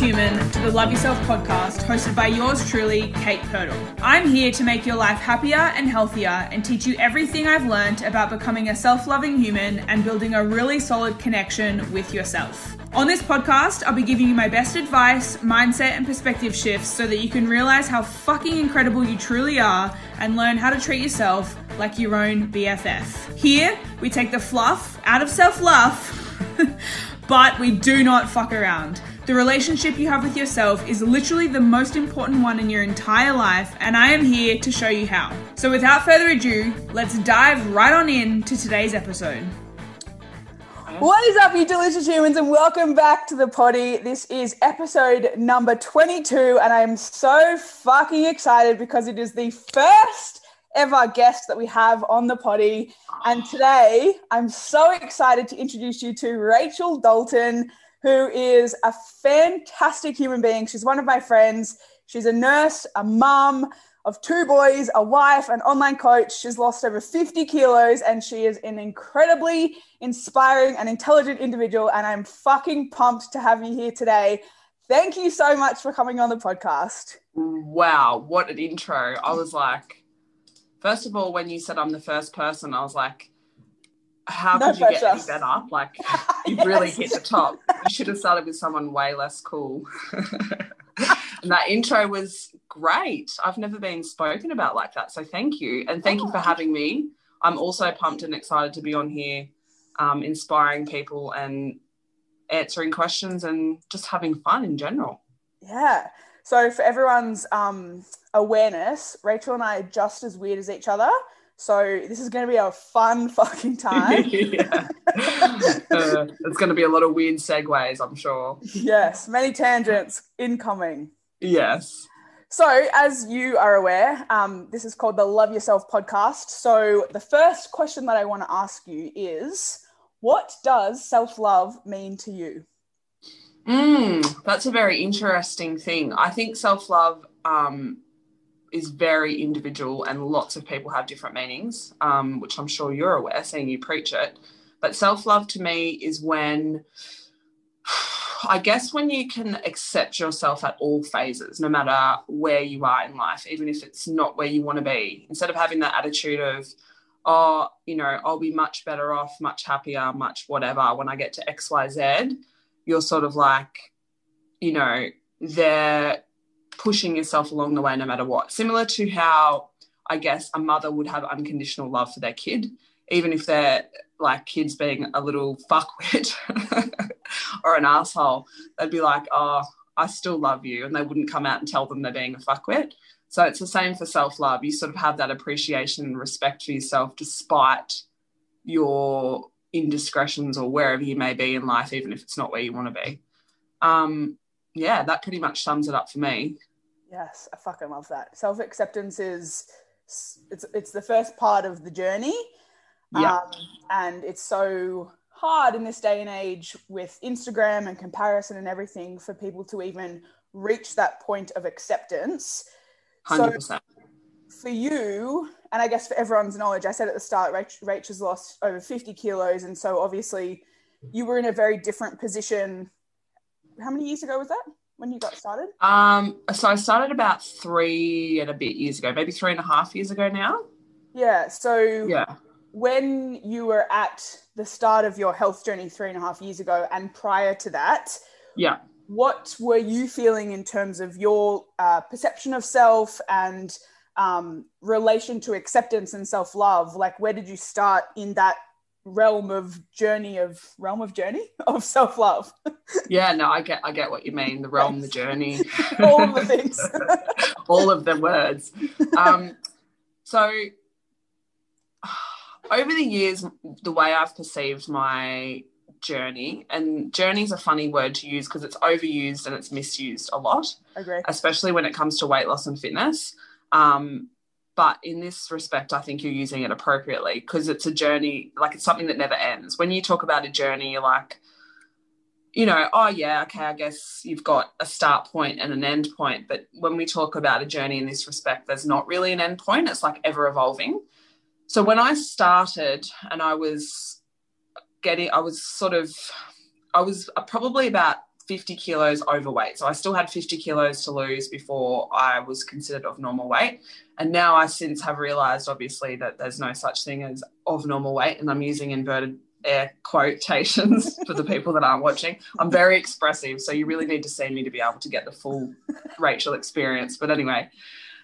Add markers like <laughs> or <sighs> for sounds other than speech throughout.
Human, to the Love Yourself podcast hosted by yours truly, Kate Purtle. I'm here to make your life happier and healthier and teach you everything I've learned about becoming a self loving human and building a really solid connection with yourself. On this podcast, I'll be giving you my best advice, mindset, and perspective shifts so that you can realize how fucking incredible you truly are and learn how to treat yourself like your own BFF. Here, we take the fluff out of self love. <laughs> but we do not fuck around. The relationship you have with yourself is literally the most important one in your entire life, and I am here to show you how. So, without further ado, let's dive right on in to today's episode. What is up, you delicious humans, and welcome back to the potty. This is episode number 22, and I am so fucking excited because it is the first ever guest that we have on the potty. And today I'm so excited to introduce you to Rachel Dalton, who is a fantastic human being. She's one of my friends. She's a nurse, a mum of two boys, a wife, an online coach. She's lost over 50 kilos and she is an incredibly inspiring and intelligent individual. And I'm fucking pumped to have you here today. Thank you so much for coming on the podcast. Wow, what an intro. I was like, First of all, when you said I'm the first person, I was like, how no could you get any better? Like, <laughs> you yes. really hit the top. You should have started with someone way less cool. <laughs> and that intro was great. I've never been spoken about like that. So thank you. And thank oh. you for having me. I'm also pumped and excited to be on here, um, inspiring people and answering questions and just having fun in general. Yeah. So for everyone's um, awareness, Rachel and I are just as weird as each other. So this is going to be a fun fucking <laughs> time. uh, it's going to be a lot of weird segues, I'm sure. Yes, many tangents incoming. Yes. So, as you are aware, um, this is called the Love Yourself podcast. So, the first question that I want to ask you is what does self love mean to you? Mm, that's a very interesting thing. I think self love um, is very individual, and lots of people have different meanings, um, which I'm sure you're aware, seeing you preach it. But self love to me is when, I guess, when you can accept yourself at all phases, no matter where you are in life, even if it's not where you want to be, instead of having that attitude of, oh, you know, I'll be much better off, much happier, much whatever when I get to XYZ, you're sort of like, you know, they're pushing yourself along the way no matter what. Similar to how I guess a mother would have unconditional love for their kid, even if they're like kids being a little <laughs> fuckwit <laughs> or an asshole, they'd be like, oh, I still love you. And they wouldn't come out and tell them they're being a fuckwit. So it's the same for self love. You sort of have that appreciation and respect for yourself despite your indiscretions or wherever you may be in life, even if it's not where you want to be. Um, yeah, that pretty much sums it up for me. Yes, I fucking love that. Self acceptance is it's it's the first part of the journey. Yeah. Um, and it's so hard in this day and age with Instagram and comparison and everything for people to even reach that point of acceptance. 100%. So for you, and I guess for everyone's knowledge, I said at the start, Rach, Rach has lost over 50 kilos. And so obviously you were in a very different position. How many years ago was that when you got started? Um, so I started about three and a bit years ago, maybe three and a half years ago now. Yeah. So yeah, when you were at the start of your health journey three and a half years ago, and prior to that, yeah, what were you feeling in terms of your uh, perception of self and um, relation to acceptance and self love? Like, where did you start in that realm of journey of realm of journey <laughs> of self love? yeah, no, I get I get what you mean. The realm, the journey, <laughs> all of the things, <laughs> all of the words. Um, so <sighs> over the years, the way I've perceived my journey and journey is a funny word to use because it's overused and it's misused a lot agree especially when it comes to weight loss and fitness um, but in this respect, I think you're using it appropriately because it's a journey, like it's something that never ends. When you talk about a journey, you're like, you know, oh yeah, okay, I guess you've got a start point and an end point. But when we talk about a journey in this respect, there's not really an end point. It's like ever evolving. So when I started and I was getting, I was sort of, I was probably about 50 kilos overweight. So I still had 50 kilos to lose before I was considered of normal weight. And now I since have realized, obviously, that there's no such thing as of normal weight. And I'm using inverted air quotations <laughs> for the people that aren't watching. I'm very expressive. So you really need to see me to be able to get the full Rachel experience. But anyway,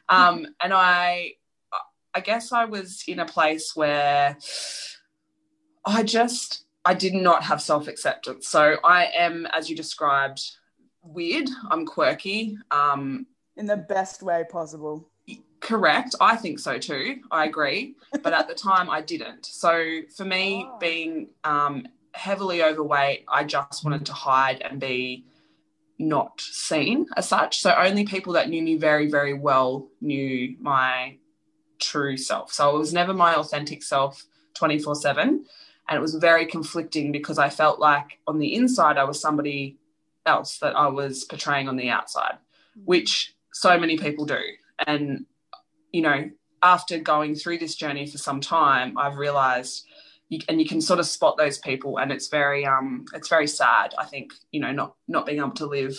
um, and I, I guess I was in a place where I just I did not have self acceptance. So I am, as you described, weird. I'm quirky. Um, in the best way possible. Correct. I think so too. I agree. <laughs> But at the time, I didn't. So for me, oh. being um, heavily overweight, I just wanted to hide and be not seen as such. So only people that knew me very, very well knew my true self. So it was never my authentic self 24 7 and it was very conflicting because I felt like on the inside I was somebody else that I was portraying on the outside, mm-hmm. which so many people do. And you know, after going through this journey for some time, I've realized you, and you can sort of spot those people and it's very um it's very sad i think you know not not being able to live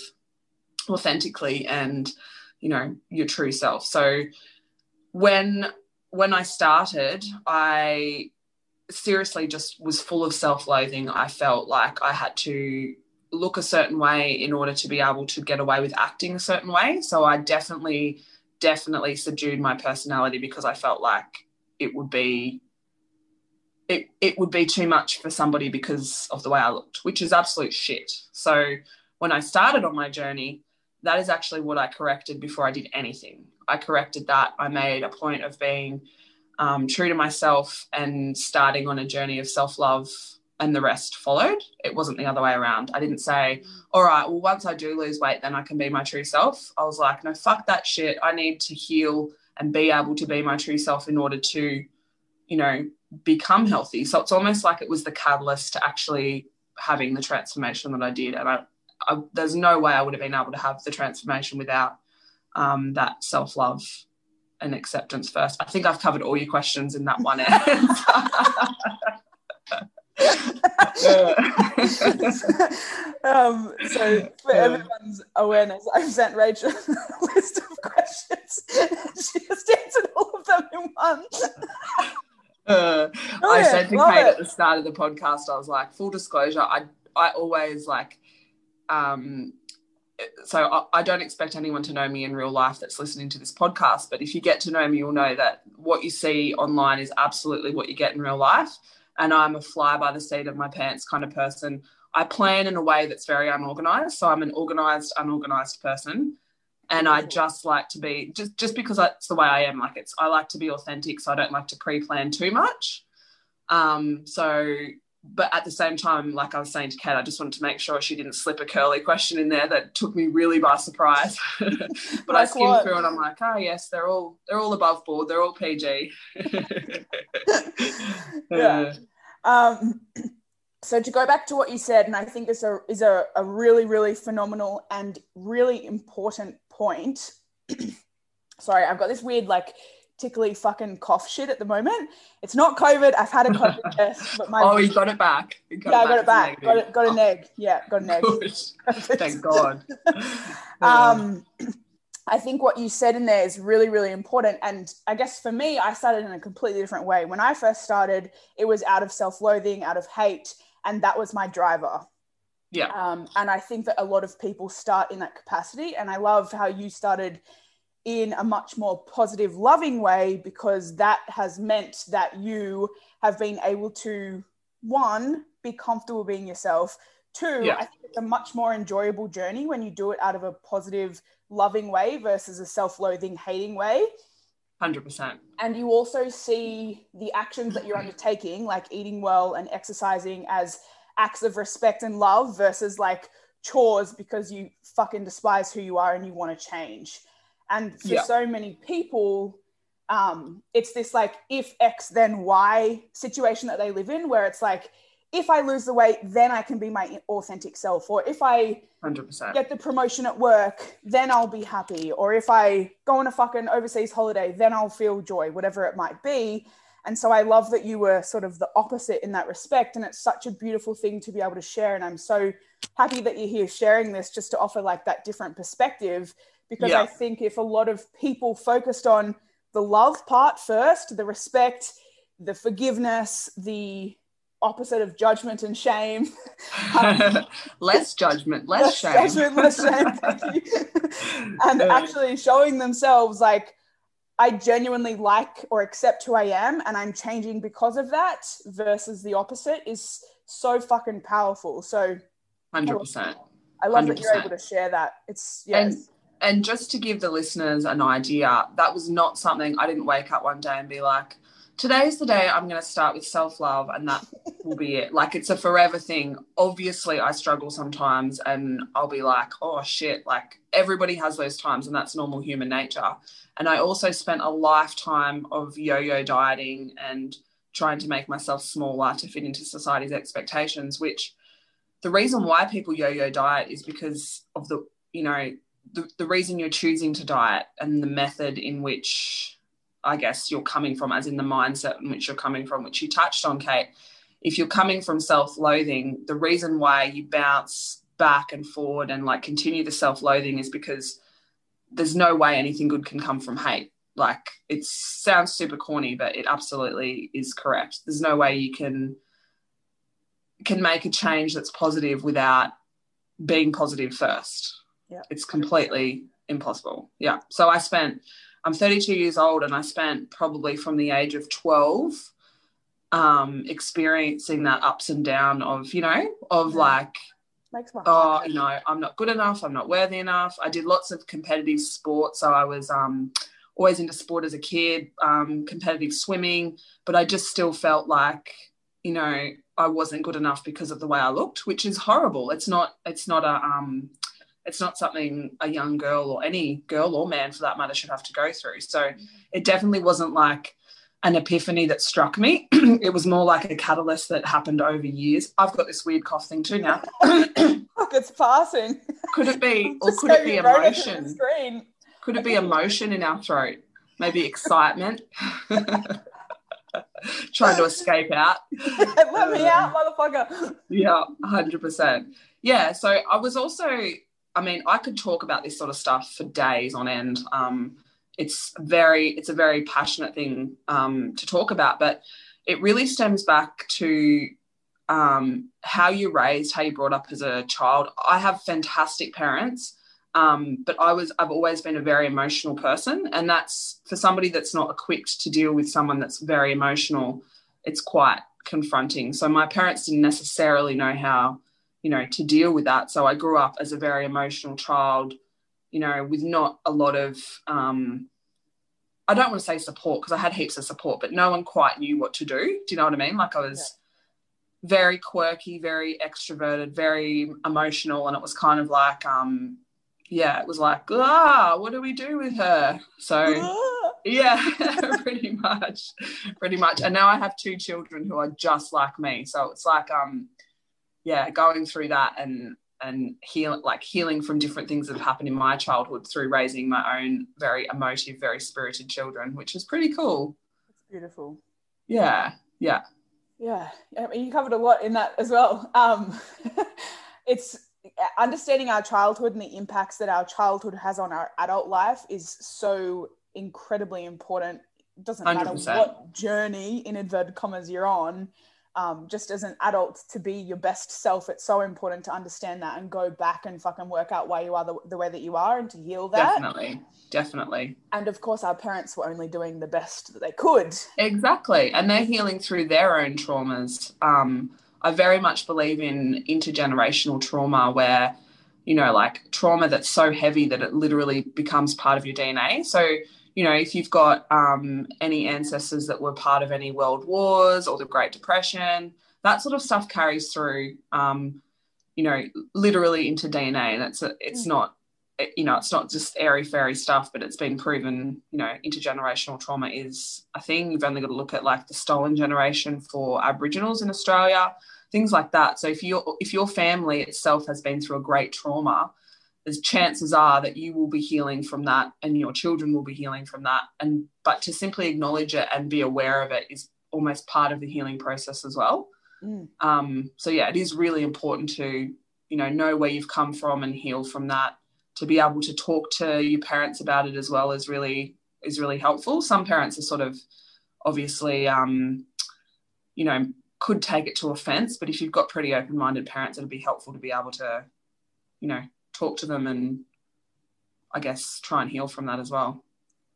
authentically and you know your true self so when when i started i seriously just was full of self-loathing. I felt like I had to look a certain way in order to be able to get away with acting a certain way. So I definitely, definitely subdued my personality because I felt like it would be it, it would be too much for somebody because of the way I looked, which is absolute shit. So when I started on my journey, that is actually what I corrected before I did anything. I corrected that. I made a point of being um, true to myself and starting on a journey of self love, and the rest followed. It wasn't the other way around. I didn't say, all right, well, once I do lose weight, then I can be my true self. I was like, no, fuck that shit. I need to heal and be able to be my true self in order to, you know, become healthy. So it's almost like it was the catalyst to actually having the transformation that I did. And I, I there's no way I would have been able to have the transformation without um, that self love and acceptance first. I think I've covered all your questions in that one <laughs> um, so for everyone's awareness, I've sent Rachel <laughs> a list of questions. <laughs> she just answered all of them in one. Uh, I said to Kate it. at the start of the podcast, I was like, full disclosure, I I always like um so I, I, don't expect anyone to know me in real life that's listening to this podcast but if you get to know me you'll know that what you see online is absolutely what you get in real life. And i'm a fly by the seat of my pants kind of person. I plan in a way that's very unorganized so i'm an organized unorganized person. And i just like to be just just because that's the way i am like it's i like to be authentic so i don't like to pre-plan too much. Um so but at the same time, like I was saying to Kat, I just wanted to make sure she didn't slip a curly question in there that took me really by surprise. <laughs> but like I skimmed what? through and I'm like, oh yes, they're all they're all above board, they're all PG. <laughs> yeah. Um, so to go back to what you said, and I think this is a, a really, really phenomenal and really important point. <clears throat> Sorry, I've got this weird like tickly fucking cough shit at the moment. It's not COVID. I've had a COVID test, <laughs> but my oh, you got it back. Got yeah, it I got it back. Got it. Got an oh. egg. Yeah, got an egg. <laughs> Thank God. <laughs> um, I think what you said in there is really, really important. And I guess for me, I started in a completely different way. When I first started, it was out of self-loathing, out of hate, and that was my driver. Yeah. Um, and I think that a lot of people start in that capacity. And I love how you started in a much more positive, loving way because that has meant that you have been able to, one, be comfortable being yourself. Two, yeah. I think it's a much more enjoyable journey when you do it out of a positive, loving way versus a self loathing, hating way. 100%. And you also see the actions that you're undertaking, like eating well and exercising, as acts of respect and love versus like chores because you fucking despise who you are and you want to change. And for yeah. so many people, um, it's this like if X then Y situation that they live in, where it's like, if I lose the weight, then I can be my authentic self. Or if I 100%. get the promotion at work, then I'll be happy. Or if I go on a fucking overseas holiday, then I'll feel joy, whatever it might be. And so I love that you were sort of the opposite in that respect. And it's such a beautiful thing to be able to share. And I'm so happy that you're here sharing this just to offer like that different perspective. Because Yeah. I think if a lot of people focused on the love part first, the respect, the forgiveness, the opposite of judgment and shame, <laughs> less judgment, less, less shame. judgment, less shame, thank you. <laughs> and actually showing themselves like I genuinely like or accept who I am and I'm changing because of that versus the opposite is so fucking powerful. So Hundred percent. I love that you're able to share that. It's yes. And and just to give the listeners an idea, that was not something I didn't wake up one day and be like, today's the day I'm going to start with self love and that will be it. Like it's a forever thing. Obviously, I struggle sometimes and I'll be like, oh shit, like everybody has those times and that's normal human nature. And I also spent a lifetime of yo yo dieting and trying to make myself smaller to fit into society's expectations, which the reason why people yo yo diet is because of the, you know, the, the reason you're choosing to diet and the method in which I guess you're coming from, as in the mindset in which you're coming from, which you touched on, Kate. If you're coming from self loathing, the reason why you bounce back and forward and like continue the self loathing is because there's no way anything good can come from hate. Like it sounds super corny, but it absolutely is correct. There's no way you can can make a change that's positive without being positive first. Yeah. It's completely impossible. Yeah. So I spent, I'm 32 years old and I spent probably from the age of 12 um, experiencing that ups and down of, you know, of Yeah. like, oh, you know, I'm not good enough, I'm not worthy enough. I did lots of competitive sport. So I was um, always into sport as a kid, um, competitive swimming, but I just still felt like, you know, I wasn't good enough because of the way I looked, which is horrible. It's not, it's not a, um, it's not something a young girl or any girl or man for that matter should have to go through. So it definitely wasn't like an epiphany that struck me. <clears throat> it was more like a catalyst that happened over years. I've got this weird cough thing too now. <coughs> Look, it's passing. could it be, <laughs> or could it be it emotion? Could it be emotion in our throat? Maybe excitement. <laughs> Trying to escape out. <laughs> Let me out, motherfucker. Yeah, 100%. Yeah, so I was also, I mean, I could talk about this sort of stuff for days on end. Um, it's very, it's a very passionate thing um, to talk about, but it really stems back to um, how you raised, how you brought up as a child. I have fantastic parents, um, but I was, I've always been a very emotional person, and that's for somebody that's not equipped to deal with someone that's very emotional. It's quite confronting. So my parents didn't necessarily know how, you know, to deal with that. So I grew up as a very emotional child, you know, with not a lot of, um, I don't want to say support because I had heaps of support, but no one quite knew what to do. Do you know what I mean? Like I was very quirky, very extroverted, very emotional, and it was kind of like, um, yeah, it was like, ah, what do we do with her? So <laughs> yeah, <laughs> pretty much, pretty much. And now I have two children who are just like me. So it's like, um, yeah, going through that and and heal like healing from different things that have happened in my childhood through raising my own very emotive, very spirited children, which is pretty cool. It's beautiful. Yeah, yeah, Yeah, I mean, you covered a lot in that as well. Um, <laughs> it's understanding our childhood and the impacts that our childhood has on our adult life is so incredibly important. It doesn't matter 100%. what journey, in inverted commas, you're on. Um, just as an adult to be your best self, it's so important to understand that and go back and fucking work out why you are the, the way that you are and to heal that. definitely, definitely. And of course, our parents were only doing the best that they could. Exactly. And they're healing through their own traumas. Um, I very much believe in intergenerational trauma where, you know, like trauma that's so heavy that it literally becomes part of your DNA. So, you know, if you've got um, any ancestors that were part of any world wars or the Great Depression, that sort of stuff carries through, um, you know, literally into DNA. And it's, a, it's Mm. not, you know, it's not just airy fairy stuff, but it's been proven, you know, intergenerational trauma is a thing. You've only got to look at like the stolen generation for Aboriginals in Australia, things like that. So if your if your family itself has been through a great trauma, there's chances are that you will be healing from that and your children will be healing from that. And but to simply acknowledge it and be aware of it is almost part of the healing process as well. Mm. Um, so yeah, it is really important to you know know where you've come from and heal from that. To be able to talk to your parents about it as well is really is really helpful. Some parents are sort of obviously um, you know could take it to offense, but if you've got pretty open minded parents, it'd be helpful to be able to you know talk to them and I guess try and heal from that as well.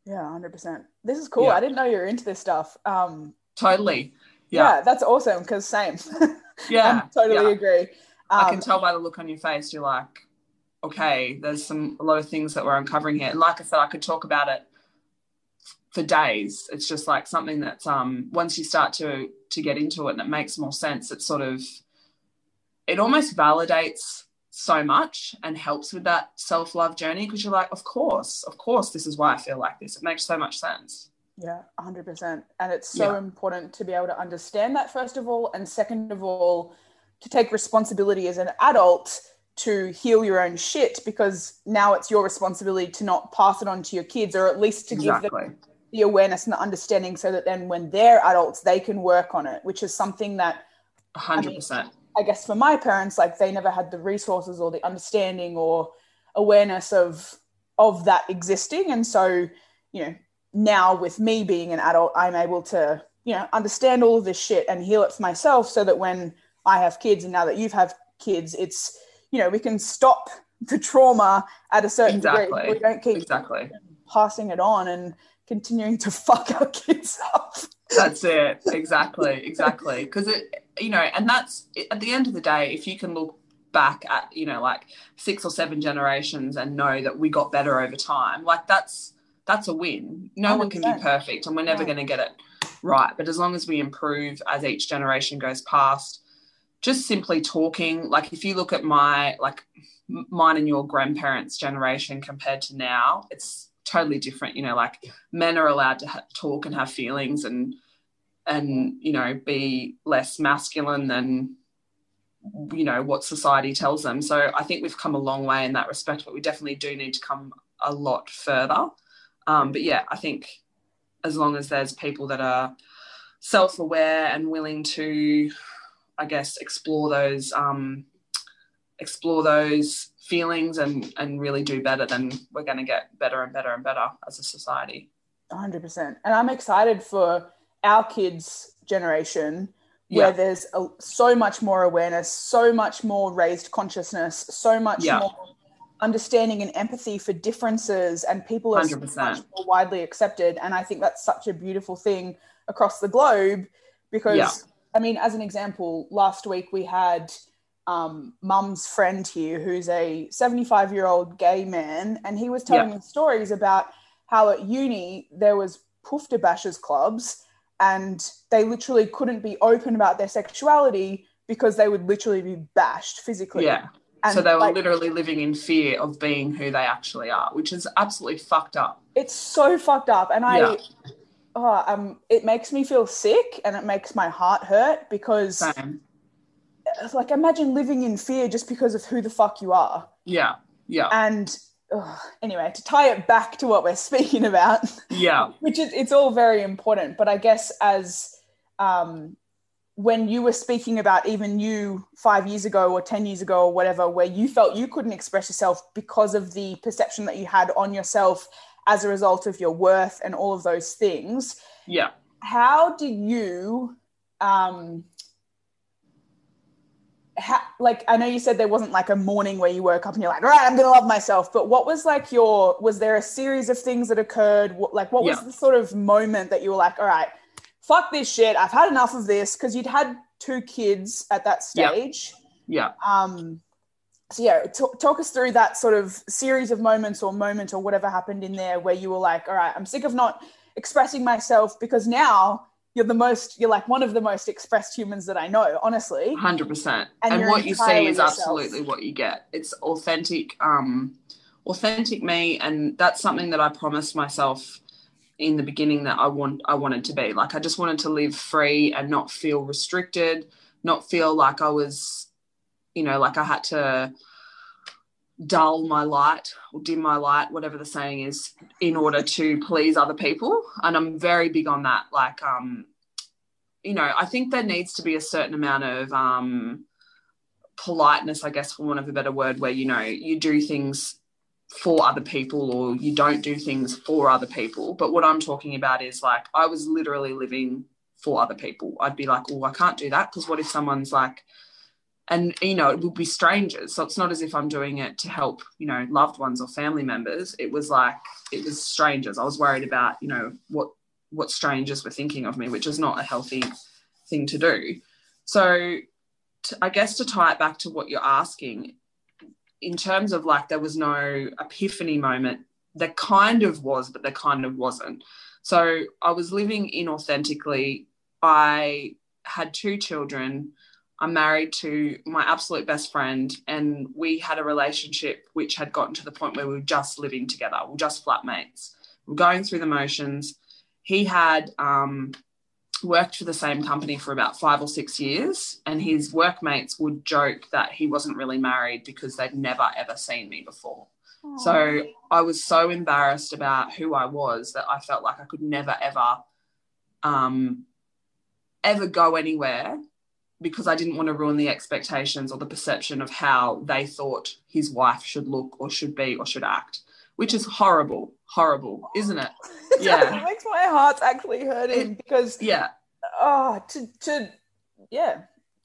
Yeah, hundred percent. This is cool. Yeah. I didn't know you were into this stuff. Um, Totally. yeah. Yeah. that's awesome. Because same. <laughs> Yeah. I totally yeah. agree. I Um, can tell by the look on your face, you're like, okay, there's some a lot of things that we're uncovering here. And like I said, I could talk about it for days. It's just like something that's um once you start to to get into it and it makes more sense, it sort of it almost validates so much and helps with that self-love journey because you're like, of course, of course, this is why I feel like this. It makes so much sense. Yeah, 100%. And it's so Yeah. important to be able to understand that, first of all. And second of all, to take responsibility as an adult to heal your own shit because now it's your responsibility to not pass it on to your kids or at least to give exactly. them the awareness and the understanding so that then when they're adults, they can work on it, which is something that A hundred percent. I guess for my parents, like they never had the resources or the understanding or awareness of of that existing. And so, you know, now with me being an adult, I'm able to, you know, understand all of this shit and heal it for myself so that when I have kids and now that you've have kids, it's, you know, we can stop the trauma at a certain degree. Exactly. We don't keep Exactly. passing it on and continuing to <laughs> fuck our kids up. That's it. Exactly. Exactly. Because it, you know, and that's at the end of the day, if you can look back at, you know, like six or seven generations and know that we got better over time, like that's that's a win. No one can be perfect, and we're never Yeah. going to get it right. But as long as we improve as each generation goes past, just simply talking, like if you look at my like mine and your grandparents' generation compared to now, it's totally different. You know, like men are allowed to ha- talk and have feelings and and you know be less masculine than you know what society tells them. So i think we've come a long way in that respect but we definitely do need to come a lot further. Um, but yeah i think as long as there's people that are self-aware and willing to i guess explore those um, explore those feelings and and really do better then we're going to get better and better and better as a society. 100%. And I'm excited for our kids' generation where Yeah. there's a, so much more awareness, so much more raised consciousness, so much Yeah. more understanding and empathy for differences, and people are 100%. much more widely accepted. And I think that's such a beautiful thing across the globe because, Yeah. I mean, as an example, last week we had um, mum's friend here who's a 75 year old gay man, and he was telling me stories about how at uni there was poofta bashers clubs and they literally couldn't be open about their sexuality because they would literally be bashed physically. yeah And so they were like, literally living in fear of being who they actually are, which is absolutely fucked up. it's so fucked up. And I Yeah. oh, um it makes me feel sick and it makes my heart hurt because Same. like imagine living in fear just because of who the fuck you are. Yeah. Yeah. And ugh, anyway, to tie it back to what we're <laughs> speaking about, Yeah. <laughs> which is it's all very important but i guess as um, when you were speaking about even you five years ago or 10 years ago or whatever where you felt you couldn't express yourself because of the perception that you had on yourself as a result of your worth and all of those things Yeah. how did you um how, like i know you said there wasn't like a morning where you woke up and you're like all right i'm gonna love myself but what was like your was there a series of things that occurred what, like what was Yeah. the sort of moment that you were like all right fuck this shit i've had enough of this because you'd had two kids at that stage Yeah. um so yeah talk, talk us through that sort of series of moments or moment or whatever happened in there where you were like all right i'm sick of not expressing myself because now you're the most you're like one of the most expressed humans that i know honestly Hundred percent. And And what you see is yourself. absolutely what you get. It's authentic, um, authentic me, and that's something that I promised myself in the beginning that I want I wanted to be. Like I just wanted to live free and not feel restricted, not feel like I was, you know, like I had to dull my light or dim my light, whatever the saying is, in order to please other people. And I'm very big on that. Like, um, you know, I think there needs to be a certain amount of um, politeness, I guess, for want of a better word, where you know you do things for other people or you don't do things for other people. But what I'm talking about is like I was literally living for other people. I'd be like, oh, I can't do that because what if someone's like, and you know, it would be strangers. So it's not as if I'm doing it to help, you know, loved ones or family members. It was like it was strangers. I was worried about, you know, what what strangers were thinking of me, which is not a healthy thing to do. So to, I guess to tie it back to what you're asking, in terms of like there was no epiphany moment, there kind of was, but there kind of wasn't. So I was living inauthentically. I had two children. I'm married to my absolute best friend, and we had a relationship which had gotten to the point where we were just living together. We are just flatmates. We we're going through the motions. He had um, worked for the same company for about five or six years, and his workmates would joke that he wasn't really married because they'd never ever seen me before. Aww. So I was so embarrassed about who I was that I felt like I could never ever um, ever go anywhere because I didn't want to ruin the expectations or the perception of how they thought his wife should look or should be or should act, which is horrible, horrible, isn't it? <laughs> Yeah, it makes my heart actually hurting because yeah, oh, to to yeah,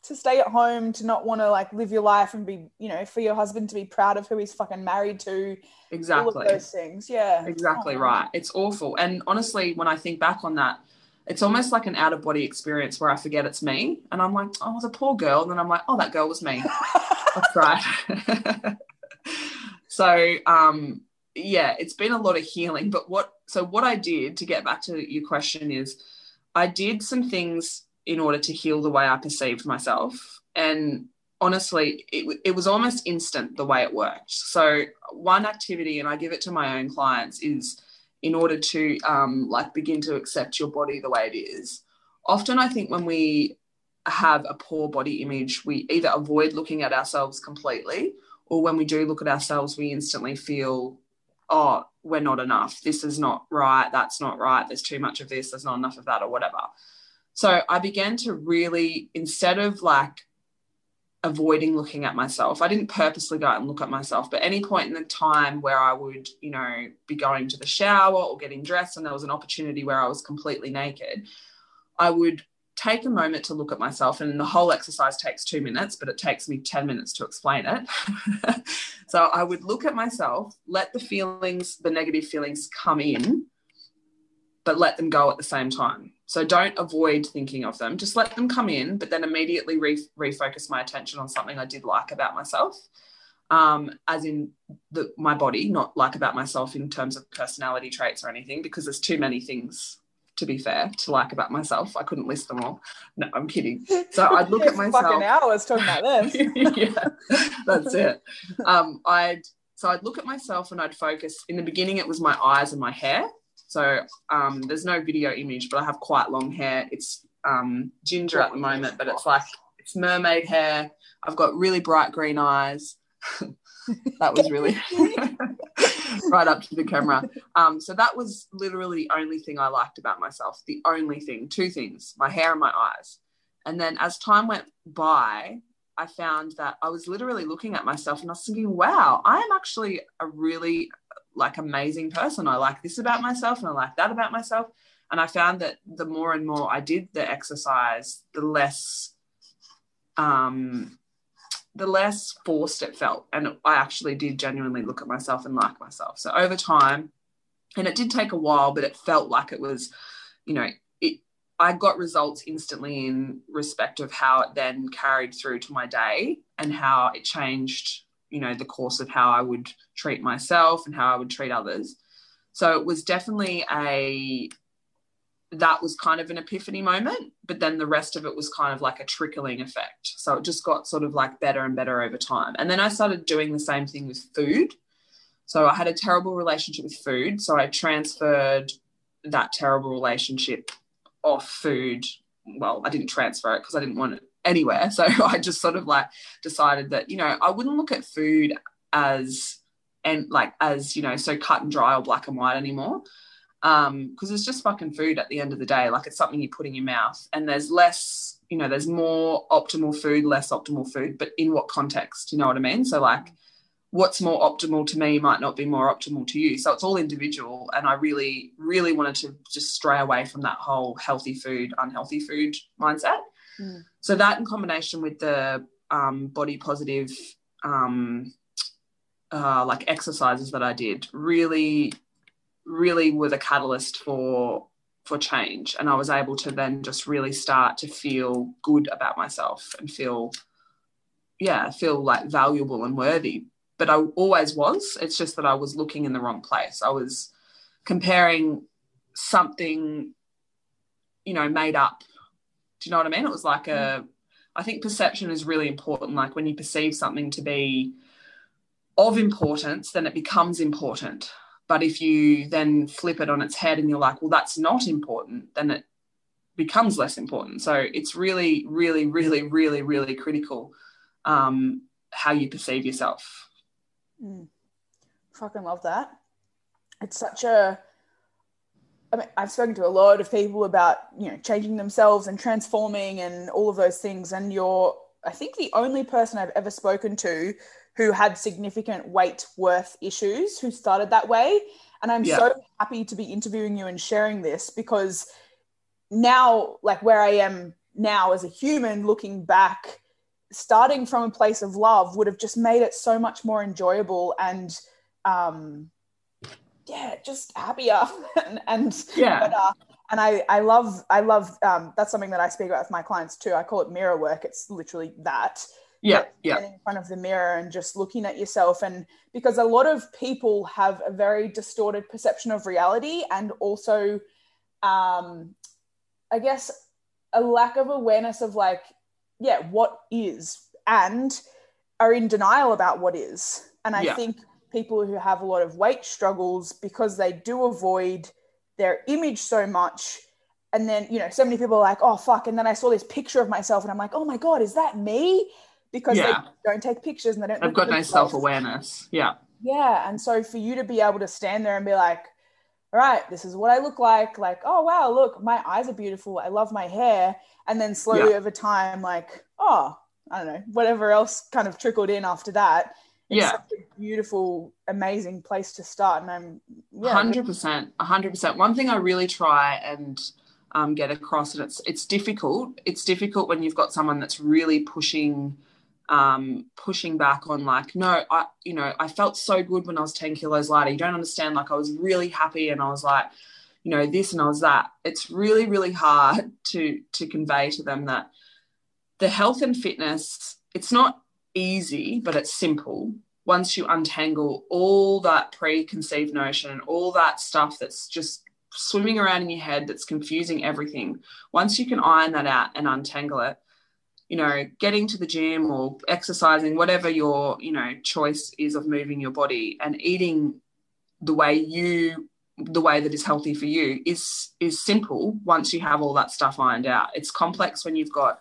to stay at home, to not want to like live your life and be, you know, for your husband to be proud of who he's fucking married to. Exactly. those things. Yeah. Exactly oh. right. It's awful. And honestly, when I think back on that, it's almost like an out of body experience where I forget it's me. And I'm like, oh, the poor girl. And then I'm like, oh, that girl was me. That's <laughs> right. <laughs> so, um, yeah, it's been a lot of healing. But what, so what I did to get back to your question is I did some things in order to heal the way I perceived myself. And honestly, it, it was almost instant the way it worked. So, one activity, and I give it to my own clients, is in order to um, like begin to accept your body the way it is. Often, I think when we have a poor body image, we either avoid looking at ourselves completely, or when we do look at ourselves, we instantly feel, oh, we're not enough. This is not right. That's not right. There's too much of this. There's not enough of that, or whatever. So I began to really, instead of like avoiding looking at myself, I didn't purposely go out and look at myself, but any point in the time where I would, you know, be going to the shower or getting dressed and there was an opportunity where I was completely naked, I would take a moment to look at myself and the whole exercise takes two minutes but it takes me 10 minutes to explain it. <laughs> So i would look at myself let the feelings the negative feelings come in but let them go at the same time so don't avoid thinking of them. Just let them come in, but then immediately re- refocus my attention on something I did like about myself, um, as in the, my body, not like about myself in terms of personality traits or anything, because there's too many things. To be fair, to like about myself, I couldn't list them all. No, I'm kidding. So <laughs> I'd look at myself. Fucking hours talking about this. <laughs> yeah, that's it. Um, I'd so I'd look at myself and I'd focus. In the beginning, it was my eyes and my hair so um, there's no video image, but I have quite long hair. It's um, ginger at the moment, but it's like it's mermaid hair. I've got really bright green eyes. <laughs> that was really <laughs> right up to the camera. Um, so that was literally the only thing I liked about myself. The only thing, two things, my hair and my eyes. And then as time went by, I found that I was literally looking at myself and I was thinking, wow, I am actually a really like amazing person. I like this about myself and I like that about myself. And I found that the more and more I did the exercise, the less um the less forced it felt. And I actually did genuinely look at myself and like myself. So over time, and it did take a while, but it felt like it was, you know, it I got results instantly in respect of how it then carried through to my day and how it changed you know the course of how I would treat myself and how I would treat others. So it was definitely a that was kind of an epiphany moment, but then the rest of it was kind of like a trickling effect. So it just got sort of like better and better over time. And then I started doing the same thing with food. So I had a terrible relationship with food. So I transferred that terrible relationship off food. Well, I didn't transfer it because I didn't want it anywhere. <laughs> So I just sort of like decided that, you know, I wouldn't look at food as and like as, you know, so cut and dry or black and white anymore. um because it's just fucking food at the end of the day. Like it's something you put in your mouth. And there's less you know there's more optimal food less optimal food but in what context? You know what i mean? So like what's more optimal to me might not be more optimal to you. So it's all individual. And i really really wanted to just stray away from that whole healthy food unhealthy food mindset mm. so that in combination with the um, body positive um, uh, like exercises that i did really really were the catalyst for for change. And i was able to then just really start to feel good about myself and feel yeah feel like valuable and worthy. But i always was. It's just that i was looking in the wrong place. I was comparing something you know made up do you know what i mean it was like a i think perception is really important like when you perceive something to be of importance then it becomes important but if you then flip it on its head and you're like, well, that's not important, then it becomes less important. So it's really, really, really, really, really critical um, how you perceive yourself. Mm. Fucking love that. It's such a. I mean, I've spoken to a lot of people about you know changing themselves and transforming and all of those things, and you're I think the only person I've ever spoken to who had significant weight worth issues who started that way. And I'm yeah. so happy to be interviewing you and sharing this because now, like where I am now as a human, looking back, starting from a place of love would have just made it so much more enjoyable and, um, yeah, just happier <laughs> and, and yeah. better. And I, I love, I love, um, that's something that I speak about with my clients too. I call it mirror work. It's literally that yeah yeah in front of the mirror and just looking at yourself and because a lot of people have a very distorted perception of reality and also um i guess a lack of awareness of like yeah what is and are in denial about what is and i yeah. think people who have a lot of weight struggles because they do avoid their image so much and then you know so many people are like oh fuck and then i saw this picture of myself and i'm like oh my god is that me because yeah. they don't take pictures and they don't. I've got no self awareness. Yeah. Yeah, and so for you to be able to stand there and be like, "All right, this is what I look like," like, "Oh wow, look, my eyes are beautiful. I love my hair," and then slowly yeah. over time, like, "Oh, I don't know, whatever else kind of trickled in after that." It's yeah, beautiful, amazing place to start, and I'm hundred percent, hundred percent. One thing I really try and um, get across, and it's it's difficult. It's difficult when you've got someone that's really pushing um, pushing back on like, no, I, you know, I felt so good when I was 10 kilos lighter. You don't understand. Like I was really happy and I was like, you know, this and I was that. It's really, really hard <laughs> to, to convey to them that the health and fitness, it's not easy, but it's simple. Once you untangle all that preconceived notion and all that stuff that's just swimming around in your head that's confusing everything, once you can iron that out and untangle it, you know, getting to the gym or exercising, whatever your, you know, choice is of moving your body and eating the way you the way that is healthy for you is is simple once you have all that stuff ironed out. It's complex when you've got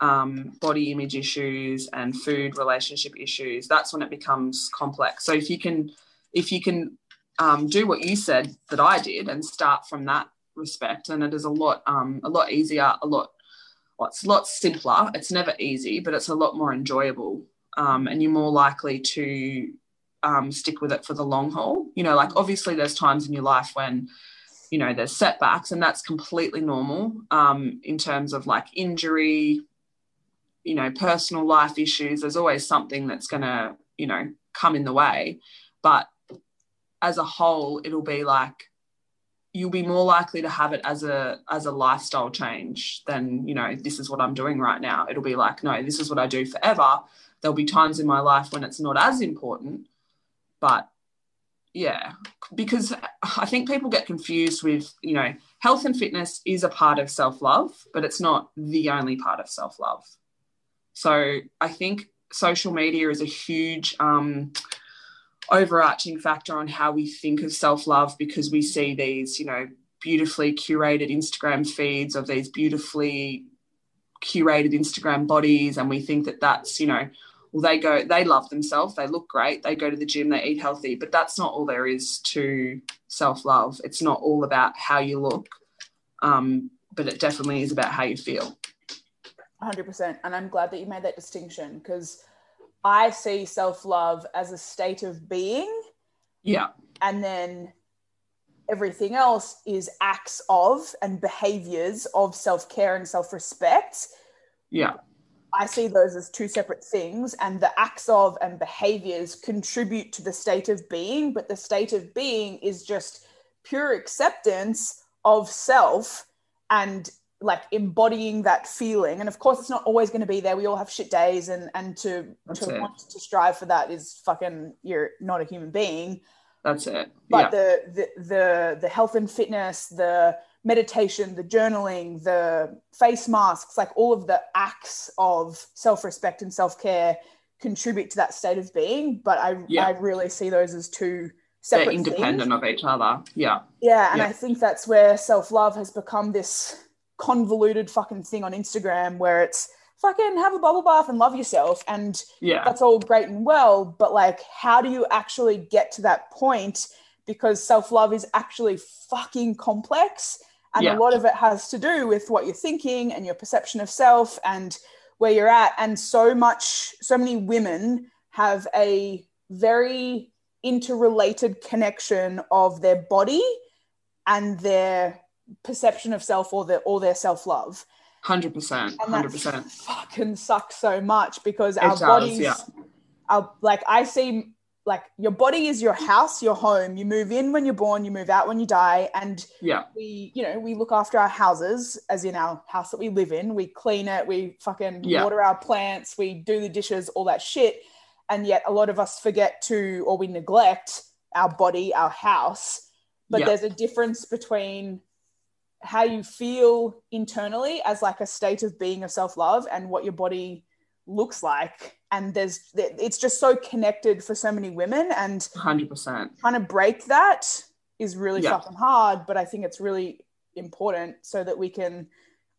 um, body image issues and food relationship issues. That's when it becomes complex. So if you can if you can um, do what you said that I did and start from that respect, and it is a lot um, a lot easier, a lot well, it's a lot simpler. It's never easy, but it's a lot more enjoyable. Um, and you're more likely to um, stick with it for the long haul. You know, like obviously there's times in your life when, you know, there's setbacks, and that's completely normal um, in terms of like injury, you know, personal life issues. There's always something that's going to, you know, come in the way. But as a whole, it'll be like, you'll be more likely to have it as a as a lifestyle change than you know this is what i'm doing right now it'll be like no this is what i do forever there'll be times in my life when it's not as important but yeah because i think people get confused with you know health and fitness is a part of self-love but it's not the only part of self-love so i think social media is a huge um, overarching factor on how we think of self love because we see these, you know, beautifully curated Instagram feeds of these beautifully curated Instagram bodies, and we think that that's, you know, well they go they love themselves they look great they go to the gym they eat healthy but that's not all there is to self-love. It's not all about how you look um, but it definitely is about how you feel 100% and i'm glad that you made that distinction because i see self-love as a state of being. Yeah. And then everything else is acts of and behaviors of self-care and self-respect. Yeah. I see those as two separate things, and the acts of and behaviors contribute to the state of being, but the state of being is just pure acceptance of self and like embodying that feeling. And of course, it's not always going to be there. We all have shit days, and and to That's to it. want to strive for that is fucking you're not a human being. that's it But yeah the, the the the health and fitness, the meditation, the journaling, the face masks, like all of the acts of self-respect and self-care contribute to that state of being. But I Yeah. I really see those as two separate they're independent things. of each other yeah Yeah, and Yeah. I think that's where self-love has become this convoluted fucking thing on Instagram where it's fucking have a bubble bath and love yourself and yeah that's all great and well, but like, how do you actually get to that point? Because self love is actually fucking complex. And Yeah. a lot of it has to do with what you're thinking and your perception of self and where you're at. And so much, so many women have a very interrelated connection of their body and their perception of self or their or their self-love. 100% 100% fucking sucks so much because It our does, bodies yeah. our like I see like your body is your house, your home. You move in when you're born, you move out when you die, and yeah we, you know, we look after our houses, as in our house that we live in. We clean it, we fucking Yeah. water our plants, we do the dishes, all that shit. And yet, a lot of us forget to, or we neglect our body, our house. But Yeah. there's a difference between how you feel internally as like a state of being of self love and what your body looks like. And there's, it's just so connected for so many women. And 100% trying to break that is really Yeah. fucking hard but i think it's really important so that we can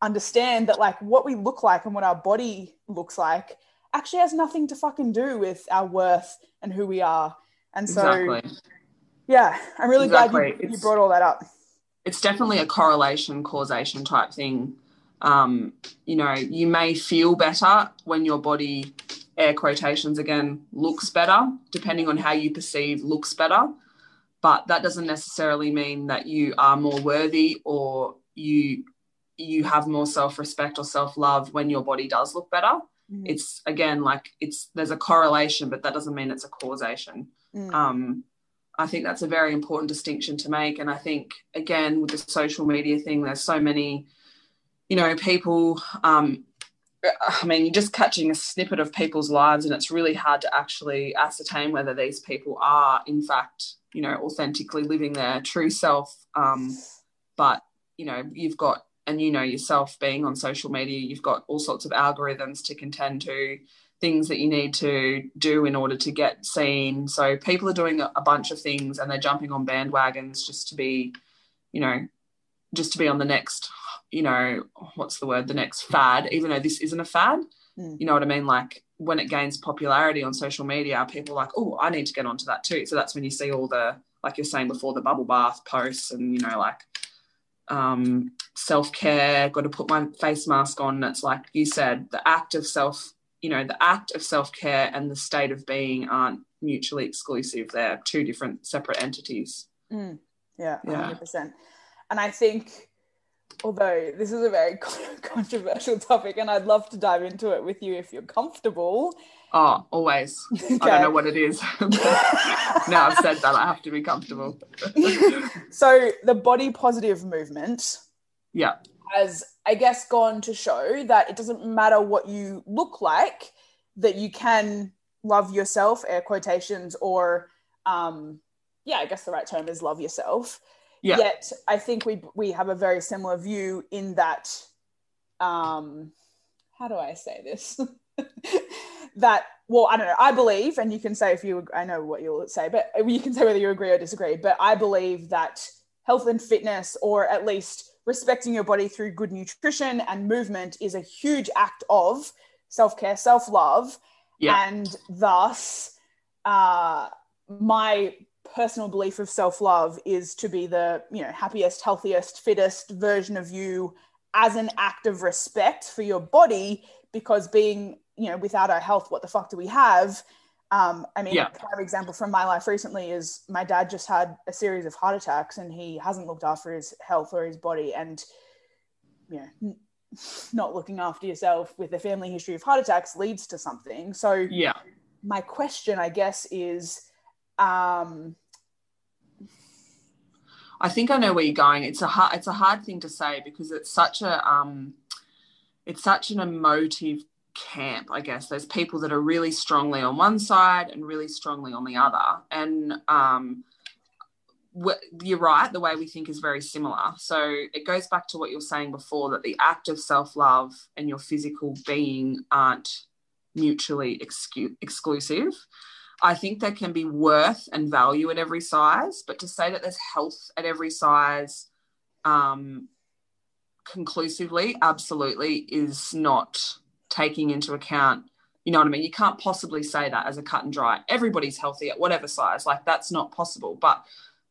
understand that like what we look like and what our body looks like actually has nothing to fucking do with our worth and who we are and so exactly yeah i'm really glad you, you brought all that up it's definitely a correlation causation type thing. Um, you know you may feel better when your body air quotations again looks better depending on how you perceive looks better. But that doesn't necessarily mean that you are more worthy or you you have more self-respect or self-love when your body does look better. Mm, it's again like it's there's a correlation but that doesn't mean it's a causation. Mm, um, I think that's a very important distinction to make. And I think, again, with the social media thing, there's so many, you know, people. Um, I mean, you're just catching a snippet of people's lives, and it's really hard to actually ascertain whether these people are, in fact, you know, authentically living their true self. Um, but, you know, you've got, and you know yourself being on social media, you've got all sorts of algorithms to contend to things that you need to do in order to get seen. So people are doing a, bunch of things and they're jumping on bandwagons just to be, you know, just to be on the next, you know, what's the word, the next fad, even though this isn't a fad. Mm. You know what I mean? Like when it gains popularity on social media, people are like, oh, I need to get onto that too. So that's when you see all the, like you're saying before, the bubble bath posts and, you know, like um, self care, got to put my face mask on. It's like you said, the act of self you know the act of self-care and the state of being aren't mutually exclusive. They're two different separate entities. Mm. yeah Yeah. 100% and i think although this is a very <laughs> controversial topic and i'd love to dive into it with you if you're comfortable. Oh always. I don't know what it is. <laughs> Now i've said that i have to be comfortable. <laughs> So the body positive movement. Yeah has i guess gone to show that it doesn't matter what you look like that you can love yourself air quotations or um yeah i guess the right term is love yourself. Yeah. yet i think we we have a very similar view in that um how do i say this? <laughs> That well i don't know. I believe and you can say if you i know what you'll say but you can say whether you agree or disagree but i believe that health and fitness or at least respecting your body through good nutrition and movement is a huge act of self-care self-love Yeah. And thus, uh, my personal belief of self love is to be the you know happiest, healthiest, fittest version of you as an act of respect for your body because being you know without our health what the fuck do we have um, I mean, Yeah. a prime example from my life recently is my dad just had a series of heart attacks and he hasn't looked after his health or his body. And, you know, not looking after yourself with a family history of heart attacks leads to something. So, Yeah. my question, I guess, is um, I think I know where you're going. It's a hard, it's a hard thing to say because it's such a um, it's such an emotive camp. I guess there's people that are really strongly on one side and really strongly on the other, and um, wh- you're right. The way we think is very similar. So it goes back to what you were saying before that the act of self love and your physical being aren't mutually excu- exclusive. I think there can be worth and value at every size, but to say that there's health at every size um, conclusively, absolutely, is not taking into account. You know what I mean? You can't possibly say that as a cut and dry. Everybody's healthy at whatever size. Like that's not possible. But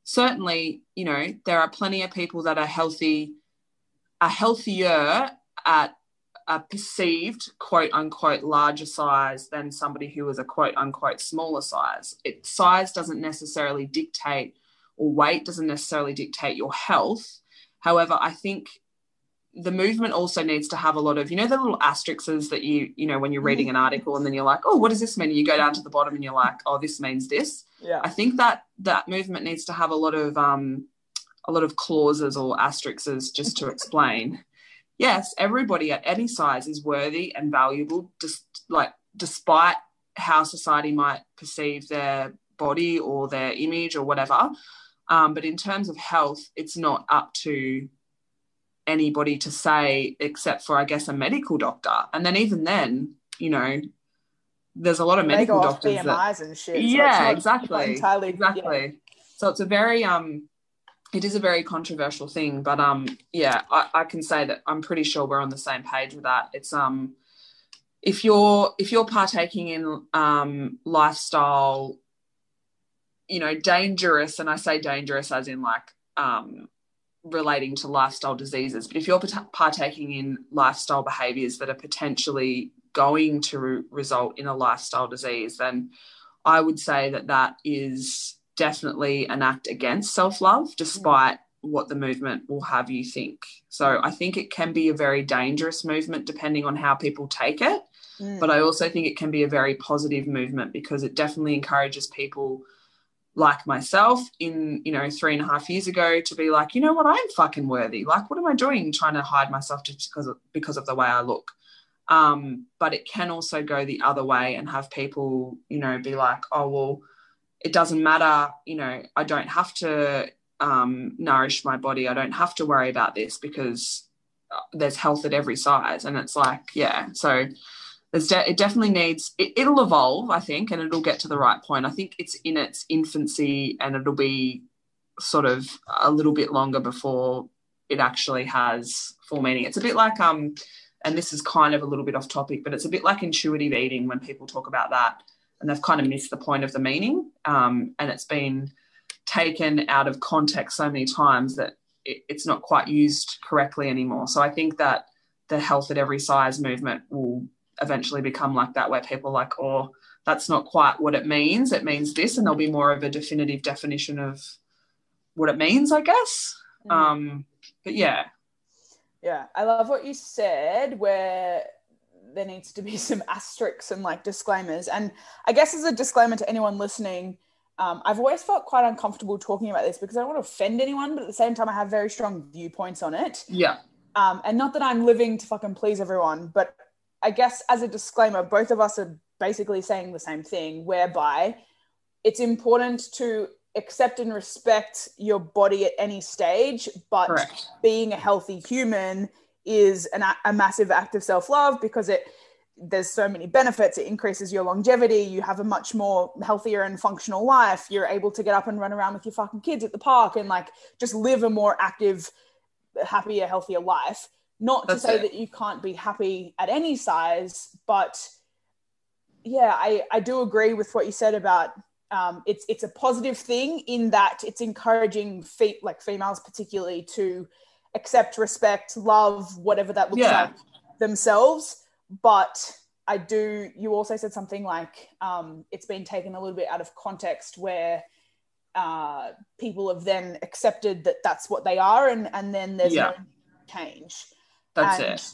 certainly, you know, there are plenty of people that are healthy, are healthier at a perceived quote unquote larger size than somebody who is a quote unquote smaller size. It size doesn't necessarily dictate or weight doesn't necessarily dictate your health. However, I think the movement also needs to have a lot of, you know, the little asterisks that you, you know, when you're reading an article and then you're like, oh, what does this mean? And you go down to the bottom and you're like, oh, this means this. yeah. I think that that movement needs to have a lot of um, a lot of clauses or asterisks just to explain. <laughs> yes, everybody at any size is worthy and valuable, just like despite how society might perceive their body or their image or whatever. Um, but in terms of health, it's not up to anybody to say except for, I guess, a medical doctor. And then even then, you know, there's a lot of medical doctors that and shit. so yeah exactly entirely. yeah. exactly so it's a very um it is a very controversial thing but um yeah I, I can say that i'm pretty sure we're on the same page with that it's um if you're if you're partaking in um lifestyle you know dangerous and i say dangerous as in like um relating to lifestyle diseases but if you're partaking in lifestyle behaviors that are potentially going to re- result in a lifestyle disease then i would say that that is definitely an act against self-love despite what the movement will have you think so i think it can be a very dangerous movement depending on how people take it Mm. but I also think it can be a very positive movement because it definitely encourages people like myself in you know three and a half years ago to be like you know what I'm fucking worthy. Like what am I doing trying to hide myself just because of, because of the way I look? Um, but it can also go the other way and have people you know be like oh well it doesn't matter. You know I don't have to um, nourish my body. I don't have to worry about this because uh, there's health at every size. And it's like yeah so de- it definitely needs it, it'll evolve i think and it'll get to the right point. I think it's in its infancy and it'll be sort of a little bit longer before it actually has full meaning. It's a bit like um and this is kind of a little bit off topic but it's a bit like intuitive eating when people talk about that and they've kind of missed the point of the meaning um, and it's been taken out of context so many times that it, it's not quite used correctly anymore. So i think that the health at every size movement will eventually become like that where people are like oh that's not quite what it means it means this and there'll be more of a definitive definition of what it means i guess Mm. um but yeah Yeah, I love what you said where there needs to be <laughs> some asterisks and like disclaimers. And I guess as a disclaimer to anyone listening, um, I've always felt quite uncomfortable talking about this because I don't want to offend anyone, but at the same time, I have very strong viewpoints on it. yeah Um, and not that I'm living to fucking please everyone, but I guess as a disclaimer, both of us are basically saying the same thing, whereby it's important to accept and respect your body at any stage, but correct. being a healthy human is an, a massive act of self-love because it there's so many benefits. It increases your longevity. You have a much more healthier and functional life. You're able to get up and run around with your fucking kids at the park and like just live a more active happier healthier life not That's to say it. that you can't be happy at any size but yeah, I, I do agree with what you said about um, it's it's a positive thing in that it's encouraging fe- like females particularly to accept, respect, love, whatever that looks Yeah. like themselves. But I do. You also said something like um, it's been taken a little bit out of context where uh, people have then accepted that that's what they are, and and then there's Yeah. no change. That's And it.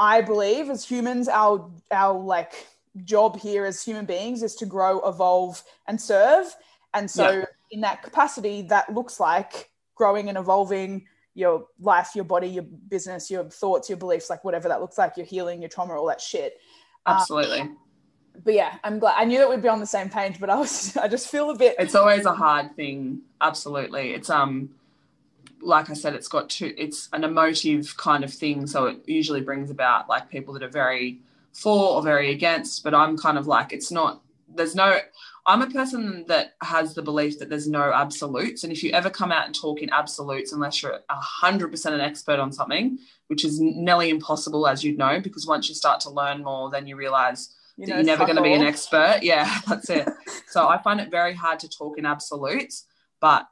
I believe as humans, our our like job here as human beings is to grow, evolve, and serve. And so, Yeah. in that capacity, that looks like growing and evolving your life, your body, your business, your thoughts, your beliefs, like whatever that looks like, your healing, your trauma, all that shit. Absolutely. But yeah, I'm glad. I knew that we'd be on the same page, but I was, <laughs> I just feel a bit. it's always a hard thing absolutely it's um like i said it's got two it's an emotive kind of thing so it usually brings about like people that are very for or very against but i'm kind of like it's not there's no i'm a person that has the belief that there's no absolutes and if you ever come out and talk in absolutes unless you're 100% an expert on something which is nearly impossible as you'd know because once you start to learn more then you realize You that know, you're never going to be an expert. Yeah, <laughs> that's it. <laughs> so I find it very hard to talk in absolutes, but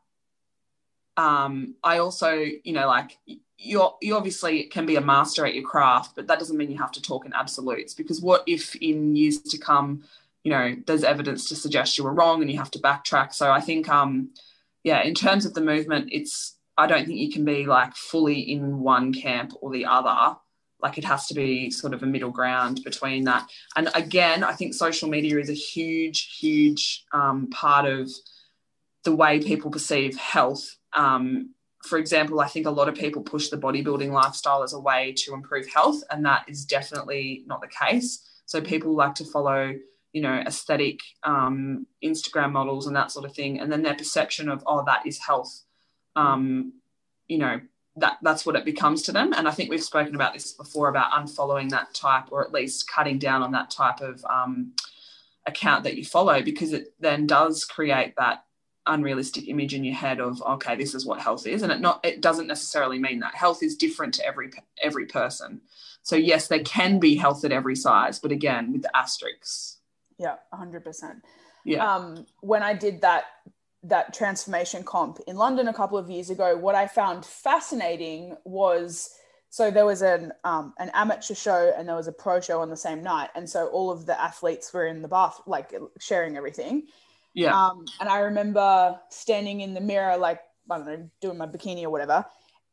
um, I also, you know, like you're you obviously can be a master at your craft, but that doesn't mean you have to talk in absolutes because what if in years to come, you know, there's evidence to suggest you were wrong and you have to backtrack. So I think, um, yeah, in terms of the movement, it's I don't think you can be like fully in one camp or the other. Like it has to be sort of a middle ground between that. And again, I think social media is a huge, huge um, part of the way people perceive health. Um, for example, I think a lot of people push the bodybuilding lifestyle as a way to improve health, and that is definitely not the case. So people like to follow, you know, aesthetic um, Instagram models and that sort of thing, and then their perception of oh, that is health. Um, you know, that that's what it becomes to them. And I think we've spoken about this before about unfollowing that type, or at least cutting down on that type of um, account that you follow, because it then does create that unrealistic image in your head of okay this is what health is. And it not it doesn't necessarily mean that. Health is different to every every person. So yes there can be health at every size but again with the asterisks. Yeah, 100%. yeah. Um, when I did that that transformation comp in London a couple of years ago, what I found fascinating was so there was an um, an amateur show and there was a pro show on the same night, and so all of the athletes were in the bath, like sharing everything. Yeah Um, and I remember standing in the mirror, like I don't know, doing my bikini or whatever.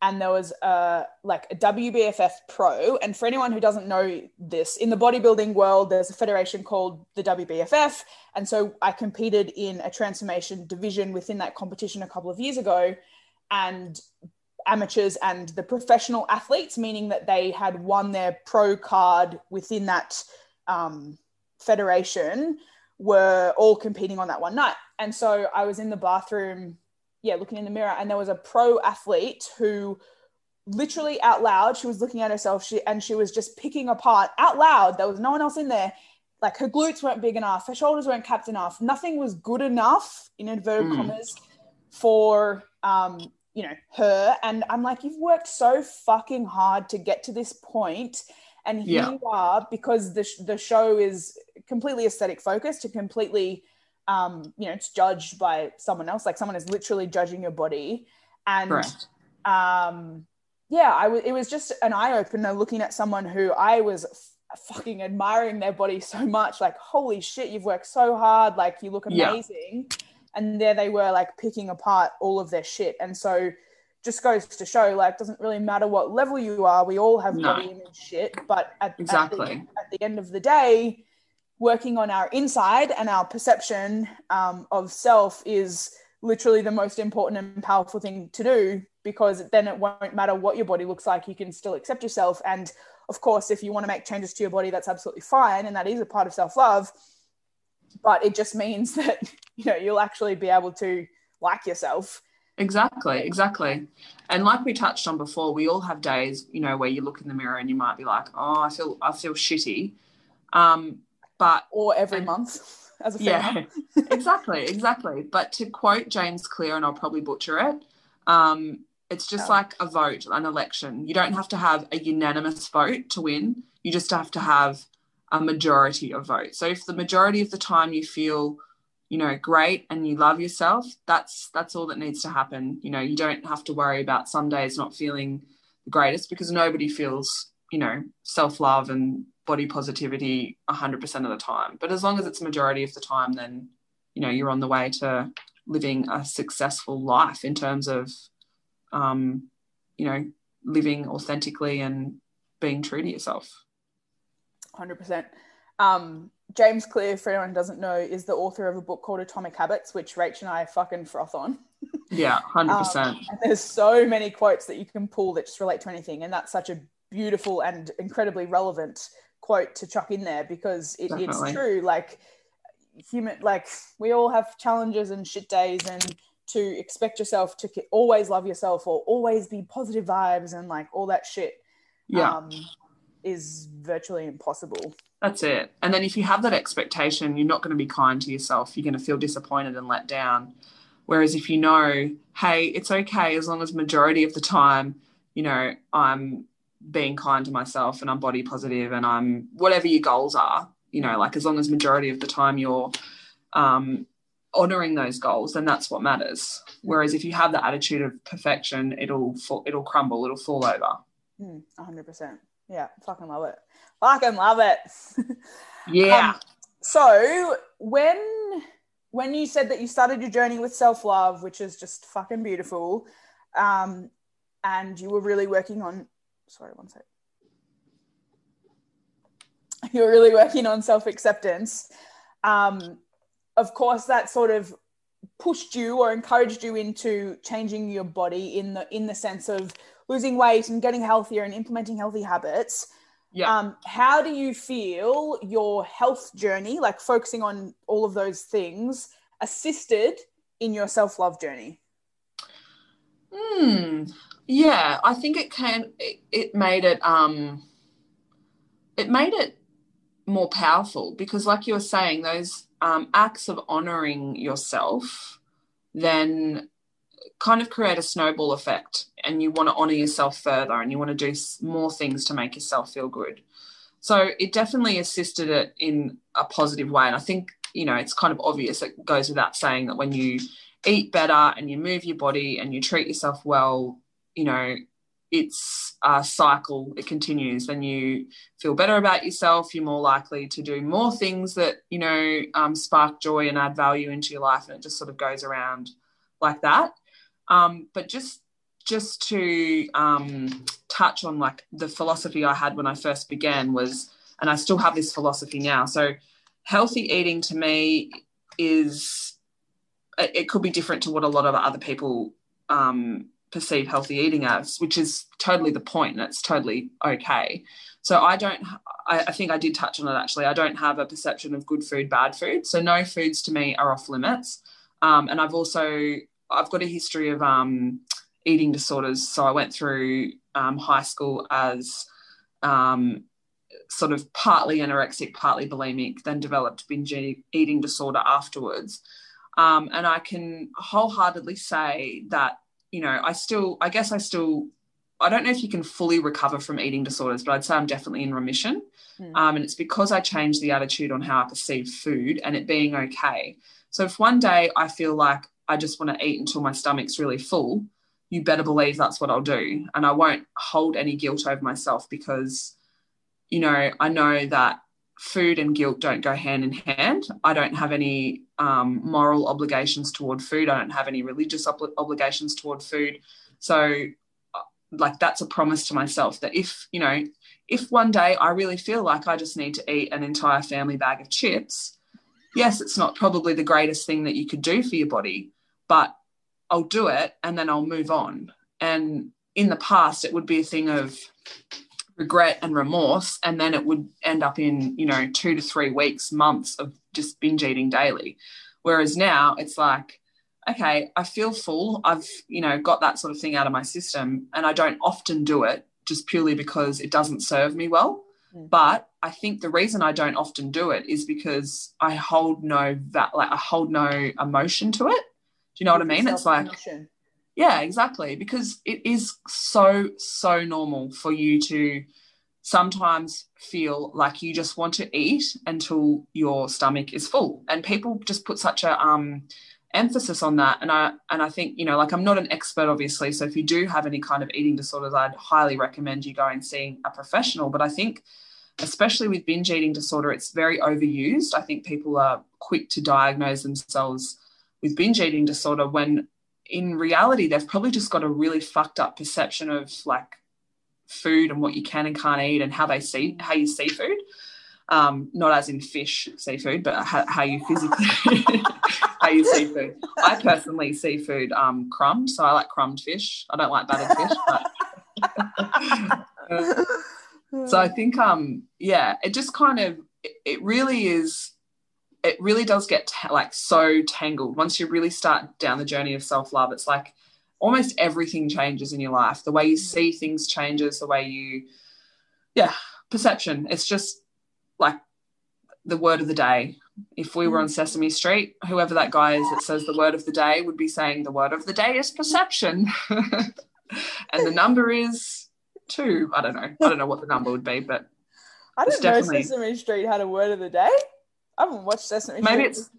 And there was a like a WBFF pro. And for anyone who doesn't know this, in the bodybuilding world, there's a federation called the WBFF. And so I competed in a transformation division within that competition a couple of years ago. And amateurs and the professional athletes, meaning that they had won their pro card within that um, federation, were all competing on that one night. And so I was in the bathroom, yeah, looking in the mirror, and there was a pro athlete who literally out loud, she was looking at herself she, and she was just picking apart out loud. There was no one else in there. Like her glutes weren't big enough, her shoulders weren't capped enough, nothing was good enough, in inverted Mm. commas, for um, you know, her. And I'm like, you've worked so fucking hard to get to this point, and here Yeah. you are because the sh- the show is completely aesthetic focused to completely um, you know, it's judged by someone else. Like someone is literally judging your body. And correct um, yeah, I. It was just an eye opener looking at someone who I was f- fucking admiring their body so much. Like, holy shit, you've worked so hard. Like, you look Yeah. amazing. And there they were, like picking apart all of their shit. And so, just goes to show, like, doesn't really matter what level you are. We all have No. body image shit, but at, Exactly. at, the, at the end of the day, working on our inside and our perception um, of self is literally the most important and powerful thing to do because then it won't matter what your body looks like you can still accept yourself and of course if you want to make changes to your body that's absolutely fine and that is a part of self-love but it just means <laughs> that you know you'll actually be able to like yourself Exactly, exactly. And like we touched on before, we all have days, you know, where you look in the mirror and you might be like, "Oh, I feel, I feel shitty." Um, but or every And- month <laughs> as a yeah, <laughs> exactly, exactly. But to quote James Clear, and I'll probably butcher it, um, it's just like a vote, an election. You don't have to have a unanimous vote to win. You just have to have a majority of votes. So if the majority of the time you feel, you know, great and you love yourself, that's that's all that needs to happen. You know, you don't have to worry about some days not feeling the greatest because nobody feels, you know, self-love and body positivity 100% of the time. But as long as it's majority of the time then, you know, you're on the way to living a successful life in terms of um, you know, living authentically and being true to yourself. 100%. Um, James Clear, for anyone who doesn't know, is the author of a book called Atomic Habits, which Rach and I fucking froth on. <laughs> Yeah, 100%. Um, there's so many quotes that you can pull that just relate to anything. And that's such a beautiful and incredibly relevant quote to chuck in there because it, it's true. Like, human, like, we all have challenges and shit days, and to expect yourself to always love yourself or always be positive vibes and like all that shit. Yeah. Um, is virtually impossible. That's it. And then if you have that expectation, you're not going to be kind to yourself. You're going to feel disappointed and let down. Whereas if you know, hey, it's okay as long as majority of the time, you know, I'm being kind to myself and I'm body positive and I'm whatever your goals are, you know, like as long as majority of the time you're um, honoring those goals, then that's what matters. Whereas if you have the attitude of perfection, it'll fall, it'll crumble, it'll fall over. Hmm, hundred percent. Yeah, fucking love it. Fucking love it. <laughs> Yeah. um, so when when you said that you started your journey with self love, which is just fucking beautiful, um, and you were really working on. Sorry, one sec. <laughs> You were really working on self acceptance. Um, of course, that sort of pushed you or encouraged you into changing your body in the in the sense of losing weight and getting healthier and implementing healthy habits. Yeah. Um, how do you feel your health journey, like focusing on all of those things, assisted in your self love journey? Hmm. Yeah, I think it can. It, it made it. Um. It made it more powerful because, like you were saying, those um, acts of honoring yourself then kind of create a snowball effect and you want to honor yourself further and you want to do more things to make yourself feel good. So it definitely assisted it in a positive way and i think you know it's kind of obvious it goes without saying that when you eat better and you move your body and you treat yourself well you know it's a cycle. It continues. When you feel better about yourself you're more likely to do more things that you know um, spark joy and add value into your life and it just sort of goes around like that. Um, but just just to um, touch on like the philosophy i had when i first began was and i still have this philosophy now. So healthy eating to me is it, could be different to what a lot of other people um, perceive healthy eating as, which is totally the point, and it's totally okay. So I don't. I, I, think I did touch on it actually. I don't have a perception of good food, bad food. So no foods to me are off limits. Um, and I've also I've got a history of um, eating disorders. So I went through um, high school as um, sort of partly anorexic, partly bulimic, then developed binge eating disorder afterwards. Um, and I can wholeheartedly say that you know, I still, I guess I still, I don't know if you can fully recover from eating disorders, but I'd say I'm definitely in remission. Mm. Um, and it's because I changed the attitude on how I perceive food and it being okay. So if one day I feel like I just want to eat until my stomach's really full, you better believe that's what I'll do. And I won't hold any guilt over myself because, you know, I know that food and guilt don't go hand in hand. I don't have any um, moral obligations toward food. I don't have any religious ob- obligations toward food. So, uh, like, that's a promise to myself that if, you know, if one day I really feel like I just need to eat an entire family bag of chips, yes, it's not probably the greatest thing that you could do for your body, but I'll do it and then I'll move on. And in the past, it would be a thing of, regret and remorse and then it would end up in you know two to three weeks months of just binge eating daily. Whereas now it's like okay i feel full. I've you know got that sort of thing out of my system and i don't often do it just purely because it doesn't serve me well. Mm. but i think the reason i don't often do it is because i hold no that like i hold no emotion to it. Do you know what i mean? It's like yeah, exactly. Because it is so, so normal for you to sometimes feel like you just want to eat until your stomach is full. And people just put such a um emphasis on that. And i and i think you know like i'm not an expert obviously so if you do have any kind of eating disorders i'd highly recommend you going and seeing a professional. But i think especially with binge eating disorder it's very overused. I think people are quick to diagnose themselves with binge eating disorder when in reality they've probably just got a really fucked up perception of like food and what you can and can't eat and how they see how you see food um, not as in fish seafood, but how, how you physically <laughs> how you see food. I personally see food um, crumbed, so I like crumbed fish. I don't like battered fish, but <laughs> so I think um yeah, it just kind of it, it really is. It really does get like so tangled once you really start down the journey of self love. It's like almost everything changes in your life. The way you mm. see things changes. The way you, yeah, perception. It's just like the word of the day. If we were on mm. Sesame Street, whoever that guy is that says the word of the day would be saying the word of the day is perception. <laughs> and the number is two. I don't know. I don't know what the number would be, but I didn't know Sesame Street had a word of the day. I haven't watched Sesame maybe it's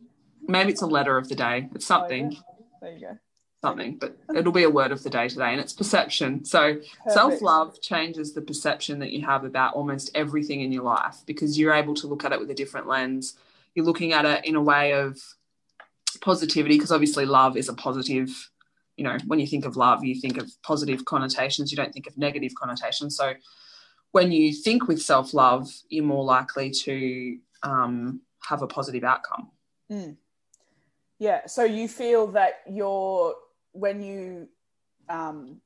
maybe it's a letter of the day. It's Oh, something. yeah. There you go. Something, but it'll be a word of the day today, and it's perception. So Self love changes the perception that you have about almost everything in your life because you're able to look at it with a different lens. You're looking at it in a way of positivity because obviously love is a positive. You know, when you think of love, you think of positive connotations, you don't think of negative connotations. So when you think with self love, you're more likely to um, have a positive outcome. Yeah. So you feel that your when you um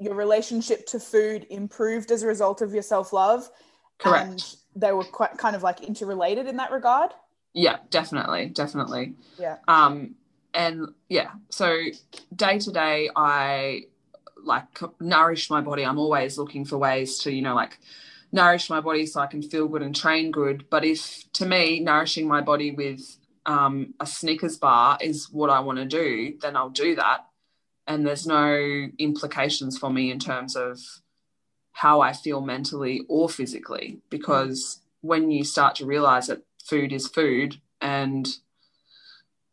your relationship to food improved as a result of your self love. Correct. And they were quite kind of like interrelated in that regard. Yeah, definitely, definitely. Yeah. Um, and yeah, so day to day, I like nourish my body. I'm always looking for ways to, you know, like nourish my body so I can feel good and train good. But if to me, nourishing my body with um, a Snickers bar is what I want to do, then I'll do that. And there's no implications for me in terms of how I feel mentally or physically, because when you start to realize that food is food and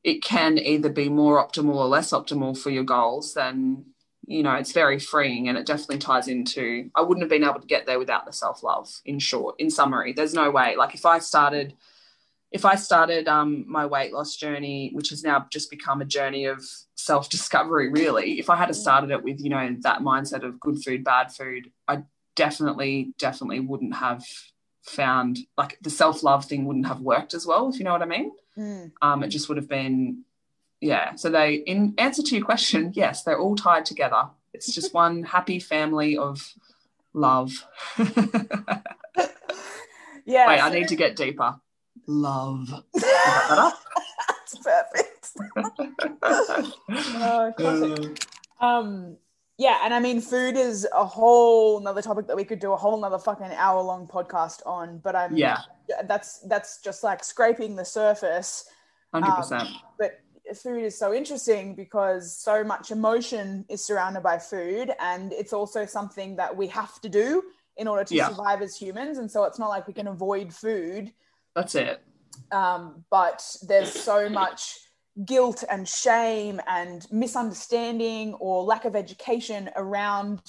it can either be more optimal or less optimal for your goals, then you know it's very freeing and it definitely ties into I wouldn't have been able to get there without the self-love in short in summary. There's no way like if I started if I started um, my weight loss journey which has now just become a journey of self-discovery really if I had started it with you know that mindset of good food bad food I definitely definitely wouldn't have found like the self-love thing wouldn't have worked as well if you know what I mean. Mm. um, it just would have been yeah so they in answer to your question yes they're all tied together it's just <laughs> one happy family of love <laughs> yeah. wait i need to get deeper love <laughs> That's perfect. Oh, classic. Um, yeah, and I mean, food is a whole another topic that we could do a whole another fucking hour long podcast on. But I'm yeah that's that's just like scraping the surface. 100% But food is so interesting because so much emotion is surrounded by food, and it's also something that we have to do in order to Yeah. survive as humans. And so it's not like we can avoid food that's it um, but there's so much guilt and shame and misunderstanding or lack of education around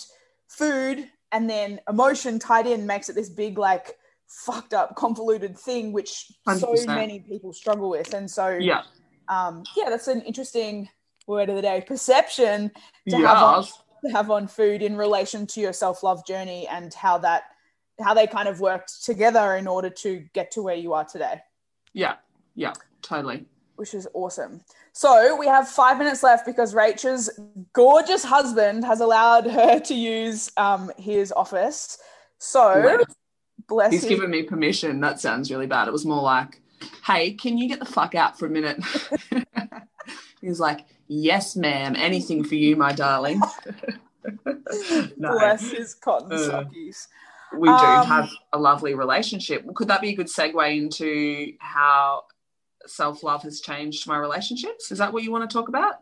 food and then emotion tied in makes it this big like fucked up convoluted thing which so 100%. many people struggle with and so yeah um, yeah that's an interesting word of the day perception to yeah have on, to have on food in relation to your self-love journey and how that how they kind of worked together in order to get to where you are today yeah yeah totally which is awesome. So we have five minutes left because Rachel's gorgeous husband has allowed her to use um, his office. So Wow. bless he's given me permission that sounds really bad it was more like hey can you get the fuck out for a minute <laughs> he was like yes ma'am anything for you my darling <laughs> no bless his cotton Uh, sockies. we do Um, have a lovely relationship. Could that be a good segue into how self love has changed my relationships? Is that what you want to talk about?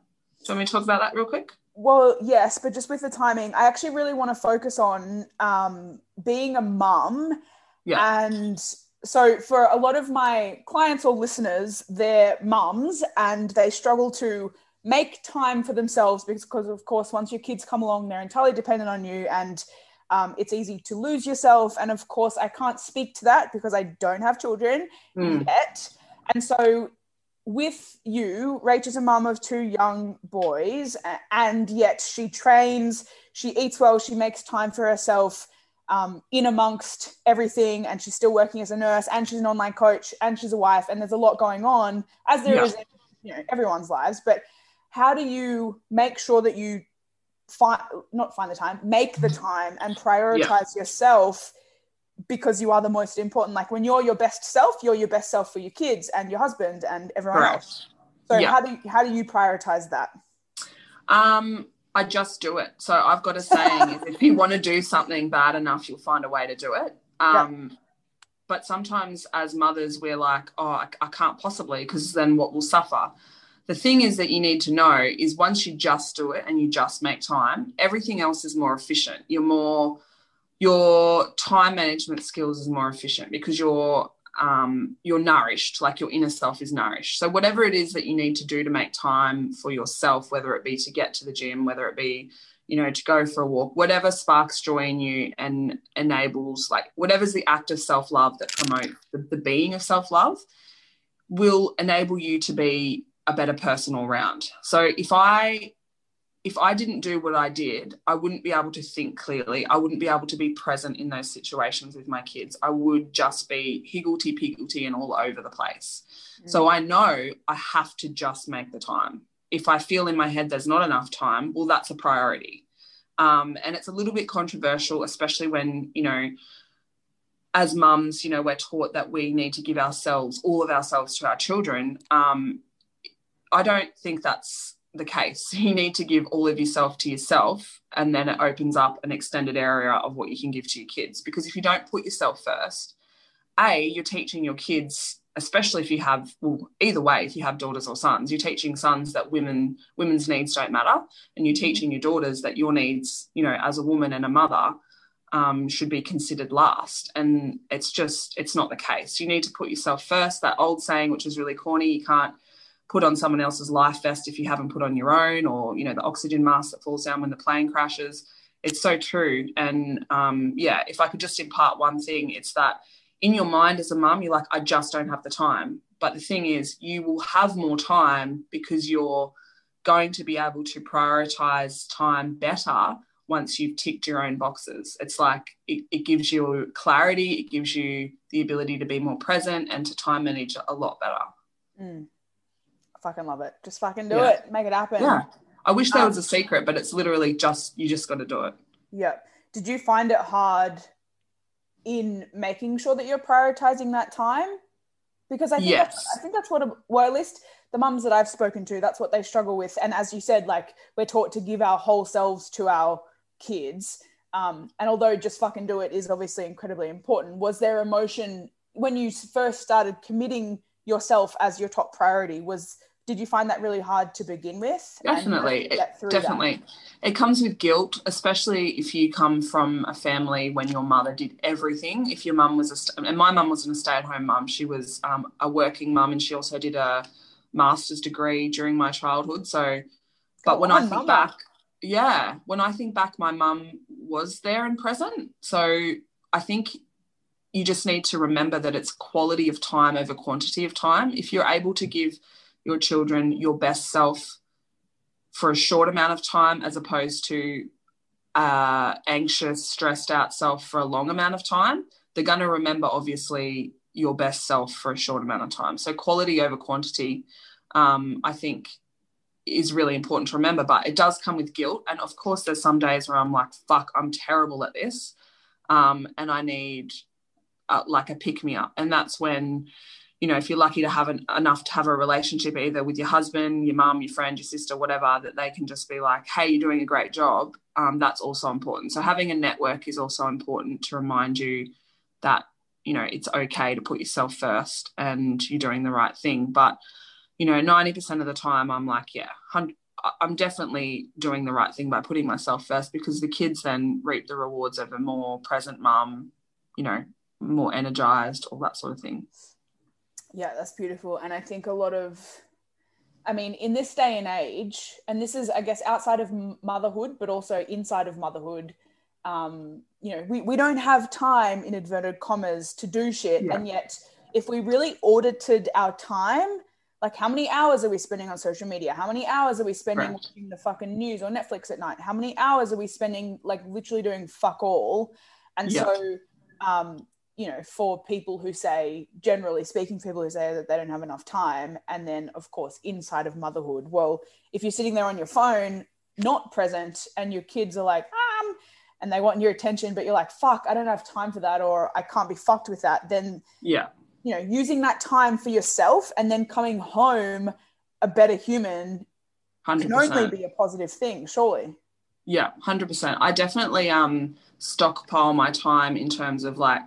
Do you want me to talk about that real quick? Well, yes, but just with the timing, I actually really want to focus on um, being a mum. Yeah. And so, for a lot of my clients or listeners, they're mums and they struggle to make time for themselves because, of course, once your kids come along, they're entirely dependent on you and um, it's easy to lose yourself. And of course, I can't speak to that because I don't have children Mm. yet. And so, with you, Rachel's a mum of two young boys, and yet she trains, she eats well, she makes time for herself um, in amongst everything, and she's still working as a nurse, and she's an online coach, and she's a wife, and there's a lot going on, as there Yeah. is in you know everyone's lives. But how do you make sure that you find not find the time, make the time, and prioritize yourself? because you are the most important. Like when you're your best self, you're your best self for your kids and your husband and everyone else. So Yeah. how do you, how do you prioritize that? Um, I just do it. So I've got a saying: is if you want to do something bad enough, you'll find a way to do it. Um, But sometimes, as mothers, we're like, "Oh, I, I can't possibly," because then what will suffer? The thing is that you need to know is once you just do it and you just make time, everything else is more efficient. You're more your time management skills is more efficient because you're um, you're nourished, like your inner self is nourished. So whatever it is that you need to do to make time for yourself, whether it be to get to the gym, whether it be you know to go for a walk, whatever sparks joy in you and enables like whatever's the act of self love that promotes the, the being of self love will enable you to be a better person all round. So if I if I didn't do what I did, I wouldn't be able to think clearly. I wouldn't be able to be present in those situations with my kids. I would just be higgledy piggledy and all over the place. So I know I have to just make the time. If I feel in my head there's not enough time, well, that's a priority. Um, and it's a little bit controversial, especially when, you know, as mums, you know, we're taught that we need to give ourselves, all of ourselves to our children. Um, I don't think that's the case. <laughs> You need to give all of yourself to yourself, and then it opens up an extended area of what you can give to your kids. Because if you don't put yourself first, A, you're teaching your kids, especially if you have, well, either way, if you have daughters or sons, you're teaching sons that women women's needs don't matter, and you're teaching your daughters that your needs, you know, as a woman and a mother, um, should be considered last. And it's just, it's not the case. You need to put yourself first. That old saying, which is really corny, you can't put on someone else's life vest if you haven't put on your own, or you know the oxygen mask that falls down when the plane crashes. It's so true. And um, yeah, if I could just impart one thing, it's that in your mind as a mum, you're like, I just don't have the time. But the thing is, you will have more time because you're going to be able to prioritize time better once you've ticked your own boxes. It's like it, it gives you clarity, it gives you the ability to be more present and to time manage a lot better. Mm. Fucking love it. Just fucking do Yeah. it. Make it happen. Yeah. I wish that Um, was a secret, but it's literally just you just got to do it. Yep. Did you find it hard in making sure that you're prioritizing that time? Because I think that's, I think that's what well at least the mums that I've spoken to that's what they struggle with. And as you said, like we're taught to give our whole selves to our kids. Um, and although just fucking do it is obviously incredibly important, was there emotion when you first started committing yourself as your top priority? Was did you find that really hard to begin with? And how did Definitely. It- through that? Definitely. It comes with guilt, especially if you come from a family when your mother did everything. If your mum was a, and my mum wasn't a stay at home mum, she was um, a working mum and she also did a master's degree during my childhood. So, but Go when I think mama. back, yeah, when I think back, my mum was there and present. So I think you just need to remember that it's quality of time over quantity of time. If you're able to give your children your best self for a short amount of time as opposed to uh, anxious, stressed out self for a long amount of time, they're going to remember obviously your best self for a short amount of time. So quality over quantity, um, I think, is really important to remember. But it does come with guilt, and of course, there's some days where I'm like, "Fuck, I'm terrible at this," um, and I need uh, like a pick me up, and that's when you know, if you're lucky to have an, enough to have a relationship either with your husband, your mum, your friend, your sister, whatever, that they can just be like, hey, you're doing a great job. Um, that's also important. So having a network is also important to remind you that, you know, it's okay to put yourself first and you're doing the right thing. But, you know, 90% of the time I'm like, yeah, I'm definitely doing the right thing by putting myself first because the kids then reap the rewards of a more present mum, you know, more energized, all that sort of thing. Yeah, that's beautiful. And I think a lot of, I mean, in this day and age, and this is, I guess, outside of motherhood, but also inside of motherhood, um, you know, we, we don't have time, in inverted commas, to do shit. Yeah. And yet, if we really audited our time, like how many hours are we spending on social media? How many hours are we spending Correct. watching the fucking news or Netflix at night? How many hours are we spending like literally doing fuck all? And Yeah. so, um, you know, for people who say, generally speaking, people who say that they don't have enough time, and then of course inside of motherhood, well, if you're sitting there on your phone, not present, and your kids are like, um, and they want your attention, but you're like, fuck, I don't have time for that, or I can't be fucked with that, then Yeah. you know, using that time for yourself and then coming home a better human Hundred can only be a positive thing, surely. Yeah, hundred percent. I definitely um stockpile my time in terms of like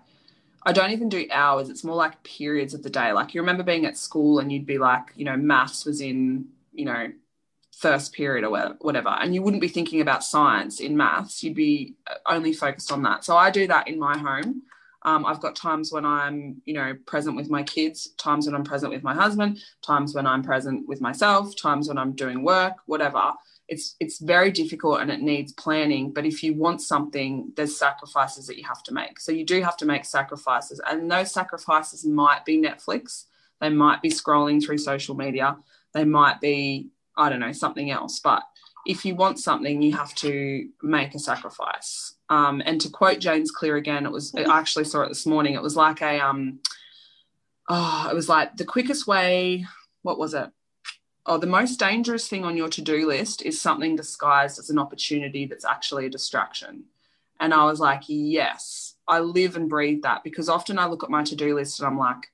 I don't even do hours. It's more like periods of the day. Like you remember being at school and you'd be like, you know, maths was in, you know, first period or whatever, and you wouldn't be thinking about science in maths. You'd be uh, only focused on that. So I do that in my home. Um, I've got times when I'm, you know, present with my kids, times when I'm present with my husband, times when I'm present with myself, times when I'm doing work, whatever it's it's very difficult and it needs planning but if you want something there's sacrifices that you have to make. So you do have to make sacrifices and those sacrifices might be netflix. They might be scrolling through social media. They might be i don't know something else. But if you want something you have to make a sacrifice. Um, and to quote james clear again it was i actually saw it this morning. It was like a um oh it was like the quickest way what was it oh, the most dangerous thing on your to do list is something disguised as an opportunity that's actually a distraction. And I was like, yes, I live and breathe that because often I look at my to do list and I'm like,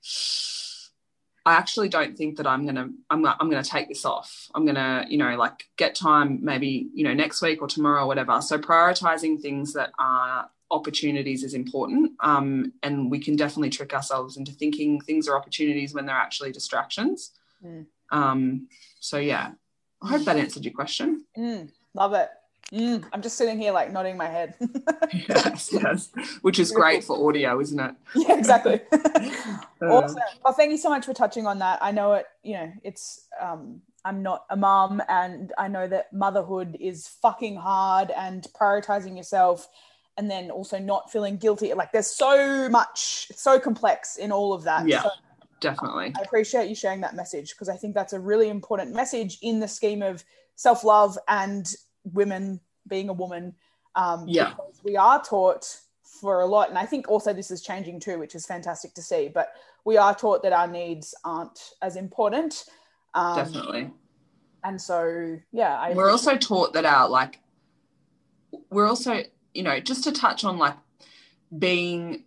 I actually don't think that I'm gonna I'm I'm gonna take this off. I'm gonna you know like get time maybe you know next week or tomorrow or whatever. So prioritizing things that are opportunities is important, um, and we can definitely trick ourselves into thinking things are opportunities when they're actually distractions. Mm. Um, so yeah, I hope that answered your question. Mm, love it. Mm, I'm just sitting here like nodding my head. <laughs> yes, yes, which is great for audio, isn't it? <laughs> yeah, exactly. <laughs> Awesome. Well, thank you so much for touching on that. I know it, you know, it's, um, I'm not a mum and I know that motherhood is fucking hard and prioritizing yourself and then also not feeling guilty. Like there's so much, it's so complex in all of that. Yeah. So definitely. I appreciate you sharing that message because I think that's a really important message in the scheme of self love and women being a woman. Um, Yeah. We are taught for a lot, and I think also this is changing too, which is fantastic to see. But we are taught that our needs aren't as important. Um, Definitely. And so, yeah, I We're also taught that our like, we're also, you know, just to touch on like being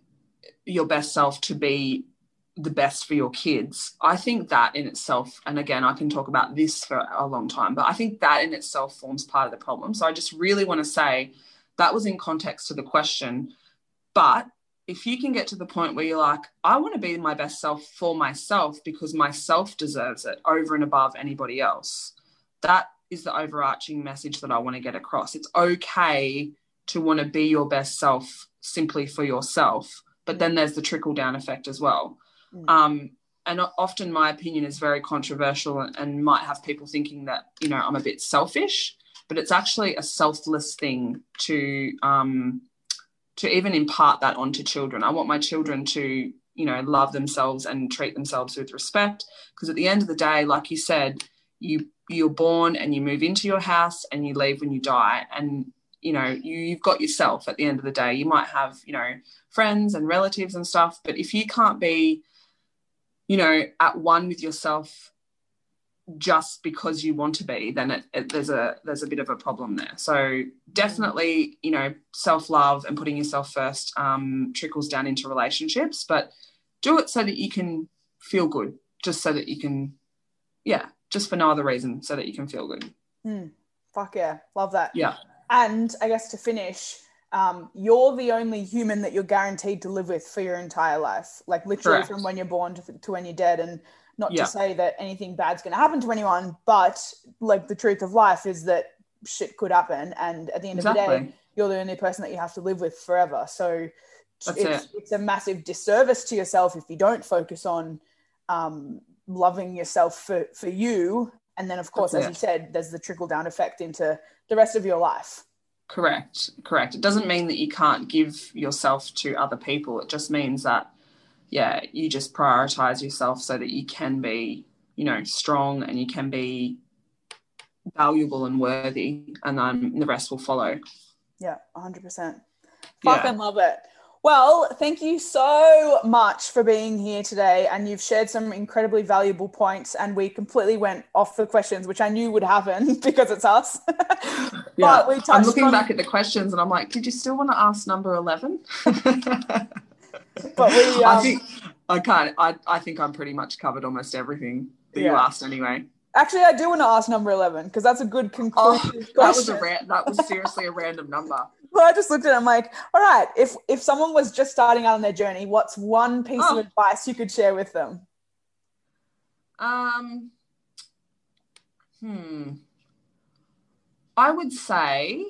your best self to be the best for your kids. I think that in itself, and again, I can talk about this for a long time, but I think that in itself forms part of the problem. So I just really want to say that was in context to the question. But if you can get to the point where you're like, I want to be my best self for myself because myself deserves it over and above anybody else, that is the overarching message that I want to get across. It's okay to want to be your best self simply for yourself, but then there's the trickle down effect as well. Mm. Um, and often my opinion is very controversial and, might have people thinking that, you know, I'm a bit selfish, but it's actually a selfless thing to um, to even impart that onto children. I want my children to, you know, love themselves and treat themselves with respect. Because at the end of the day, like you said, you you're born and you move into your house and you leave when you die. And you know, you, you've got yourself at the end of the day. You might have, you know, friends and relatives and stuff, but if you can't be, you know, at one with yourself just because you want to be, then it, it, there's a there's a bit of a problem there. So definitely, you know, self love and putting yourself first um, trickles down into relationships, but do it so that you can feel good, just so that you can, yeah, just for no other reason, so that you can feel good. Hmm. Fuck yeah, love that. Yeah. And I guess to finish, um, you're the only human that you're guaranteed to live with for your entire life, like literally Correct. from when you're born to, to when you're dead. And Not Yeah. to say that anything bad's going to happen to anyone, but like the truth of life is that shit could happen, and at the end of the day, you're the only person that you have to live with forever. So it's, it's a massive disservice to yourself if you don't focus on um, loving yourself for, for you. And then, of course, That's as it. you said, there's the trickle down effect into the rest of your life. Correct, correct. It doesn't mean that you can't give yourself to other people. It just means that, yeah, you just prioritize yourself so that you can be, you know, strong and you can be valuable and worthy, and then the rest will follow. Yeah, 100%. Yeah. Fucking love it. Well, thank you so much for being here today. And you've shared some incredibly valuable points. And we completely went off the questions, which I knew would happen <laughs> because it's us. <laughs> Yeah, But we I'm looking on- back at the questions and I'm like, did you still want to ask number 11? But we, <laughs> I um, think I can't. I, I think I'm pretty much covered almost everything that you asked anyway. Actually, I do want to ask number 11 because that's a good Oh, conclusive that was a ra- that was seriously a random number. <laughs> Well, I just looked at it. I'm like, all right, if if someone was just starting out on their journey, what's one piece Oh. of advice you could share with them? Um, hmm. I would say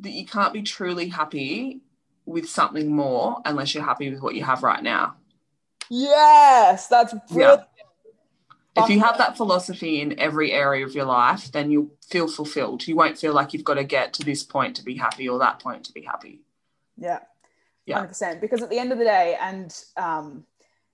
that you can't be truly happy with something more unless you're happy with what you have right now. Yes, that's brilliant. If you have that philosophy in every area of your life, then you'll feel fulfilled. You won't feel like you've got to get to this point to be happy or that point to be happy. Yeah. Yeah. 100%. Because at the end of the day, and um,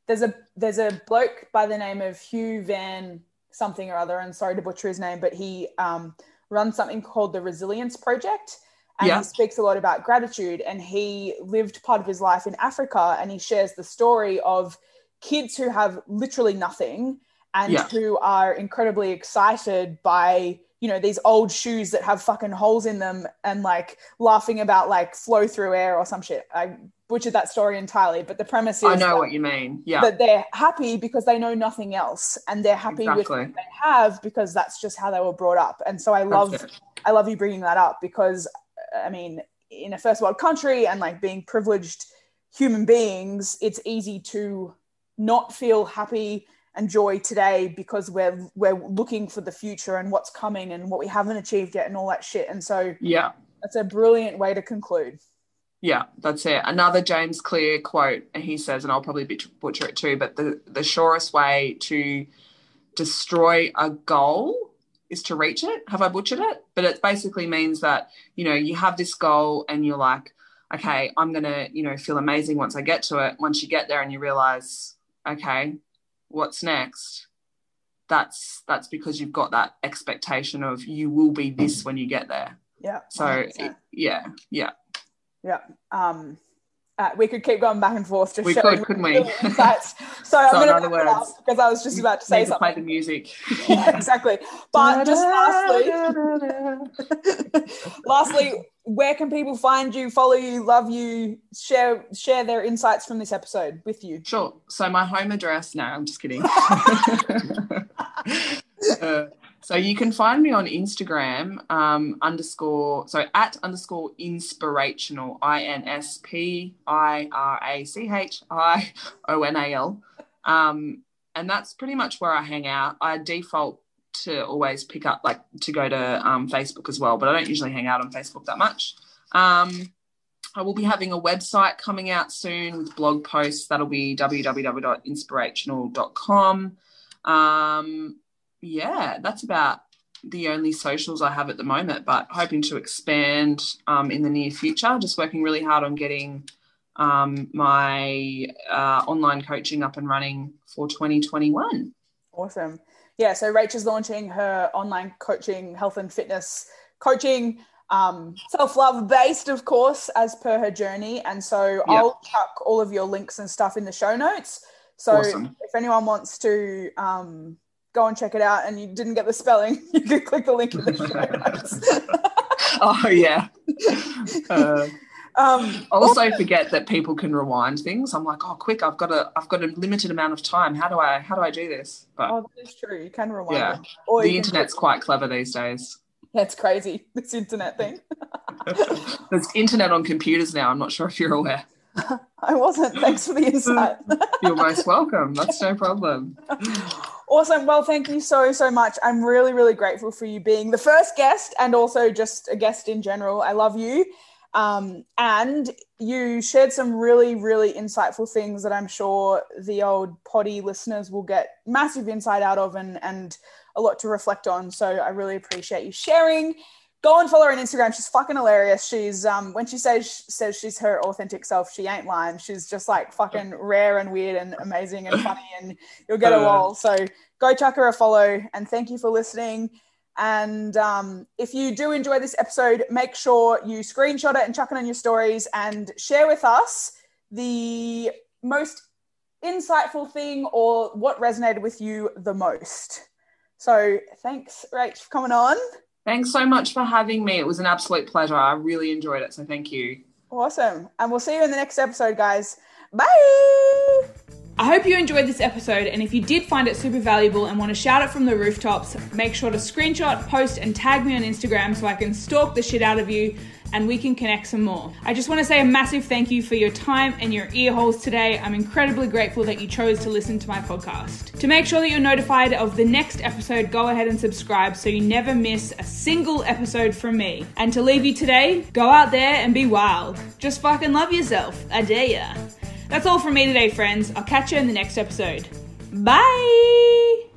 there's a there's a bloke by the name of Hugh Van something or other, and sorry to butcher his name, but he um, runs something called the Resilience Project. And Yeah. he speaks a lot about gratitude. And he lived part of his life in Africa and he shares the story of kids who have literally nothing and Yeah. who are incredibly excited by you know these old shoes that have fucking holes in them and like laughing about like flow through air or some shit i butchered that story entirely but the premise is I know that, what you mean. Yeah, that they're happy because they know nothing else and they're happy with Exactly. what they have because that's just how they were brought up and so i love I love you bringing that up because I mean, in a first world country and like being privileged human beings, it's easy to not feel happy and joy today because we're we're looking for the future and what's coming and what we haven't achieved yet and all that shit. And so Yeah, that's a brilliant way to conclude. yeah, that's it. Another James Clear quote, and he says, and I'll probably butcher butcher it too, but the the surest way to destroy a goal is to reach it. Have I butchered it? But it basically means that you know you have this goal and you're like, okay, I'm gonna you know feel amazing once I get to it. Once you get there and you realize, okay, what's next? That's that's because you've got that expectation of you will be this when you get there. Yeah. So it- yeah, yeah. yeah. Um uh, we could keep going back and forth. Just We could, couldn't we? <laughs> insights. So I'm going to other wrap up words, because I was just about to say Need to play the music. <laughs> Yeah, exactly. But just lastly, <laughs> lastly, where can people find you, follow you, love you, share share their insights from this episode with you? Sure. So my home address. No, I'm just kidding. Uh, so you can find me on Instagram um, underscore so at underscore inspirachional I N S P I R A C H I O N A L, um, and that's pretty much where I hang out. I default to always pick up like to go to um, Facebook as well, but I don't usually hang out on Facebook that much. Um, I will be having a website coming out soon with blog posts. That'll be www.inspirachional.com. Um, yeah, that's about the only socials I have at the moment, but hoping to expand um, in the near future. Just working really hard on getting um, my uh, online coaching up and running for 2021. Awesome. Yeah, so Rachel's launching her online coaching, health and fitness coaching, um, self love based, of course, as per her journey. And so Yeah. I'll chuck all of your links and stuff in the show notes. So Awesome. if anyone wants to um, go and check it out and you didn't get the spelling, <laughs> you can click the link in the show notes. <laughs> Oh, yeah. Uh, um, I also forget that people can rewind things. I'm like, oh, quick! I've got a, I've got a limited amount of time. How do I, how do I do this? But oh, that is true. You can rewind Yeah. it. Or the internet's quite clever these days. That's crazy. This internet thing. <laughs> There's internet on computers now. I'm not sure if you're aware. <laughs> I wasn't. Thanks for the <laughs> insight. You're most welcome. <laughs> That's no problem. Awesome. Well, thank you so, so much. I'm really, really grateful for you being the first guest and also just a guest in general. I love you. Um, and you shared some really, really insightful things that I'm sure the old potty listeners will get massive insight out of and, and a lot to reflect on. So I really appreciate you sharing. Go and follow her on Instagram. She's fucking hilarious. She's um when she says says she's her authentic self, she ain't lying. She's just like fucking rare and weird and amazing and funny, and you'll get a wall. So go chuck her a follow. And thank you for listening. And um, if you do enjoy this episode, make sure you screenshot it and chuck it on your stories and share with us the most insightful thing or what resonated with you the most. So thanks, Rach, for coming on. Thanks so much for having me. It was an absolute pleasure. I really enjoyed it. So thank you. Awesome. And we'll see you in the next episode, guys. Bye. I hope you enjoyed this episode, and if you did find it super valuable and want to shout it from the rooftops, make sure to screenshot, post, and tag me on Instagram so I can stalk the shit out of you and we can connect some more. I just want to say a massive thank you for your time and your ear holes today. I'm incredibly grateful that you chose to listen to my podcast. To make sure that you're notified of the next episode, go ahead and subscribe so you never miss a single episode from me. And to leave you today, go out there and be wild. Just fucking love yourself. I dare ya. That's all from me today, friends. I'll catch you in the next episode. Bye!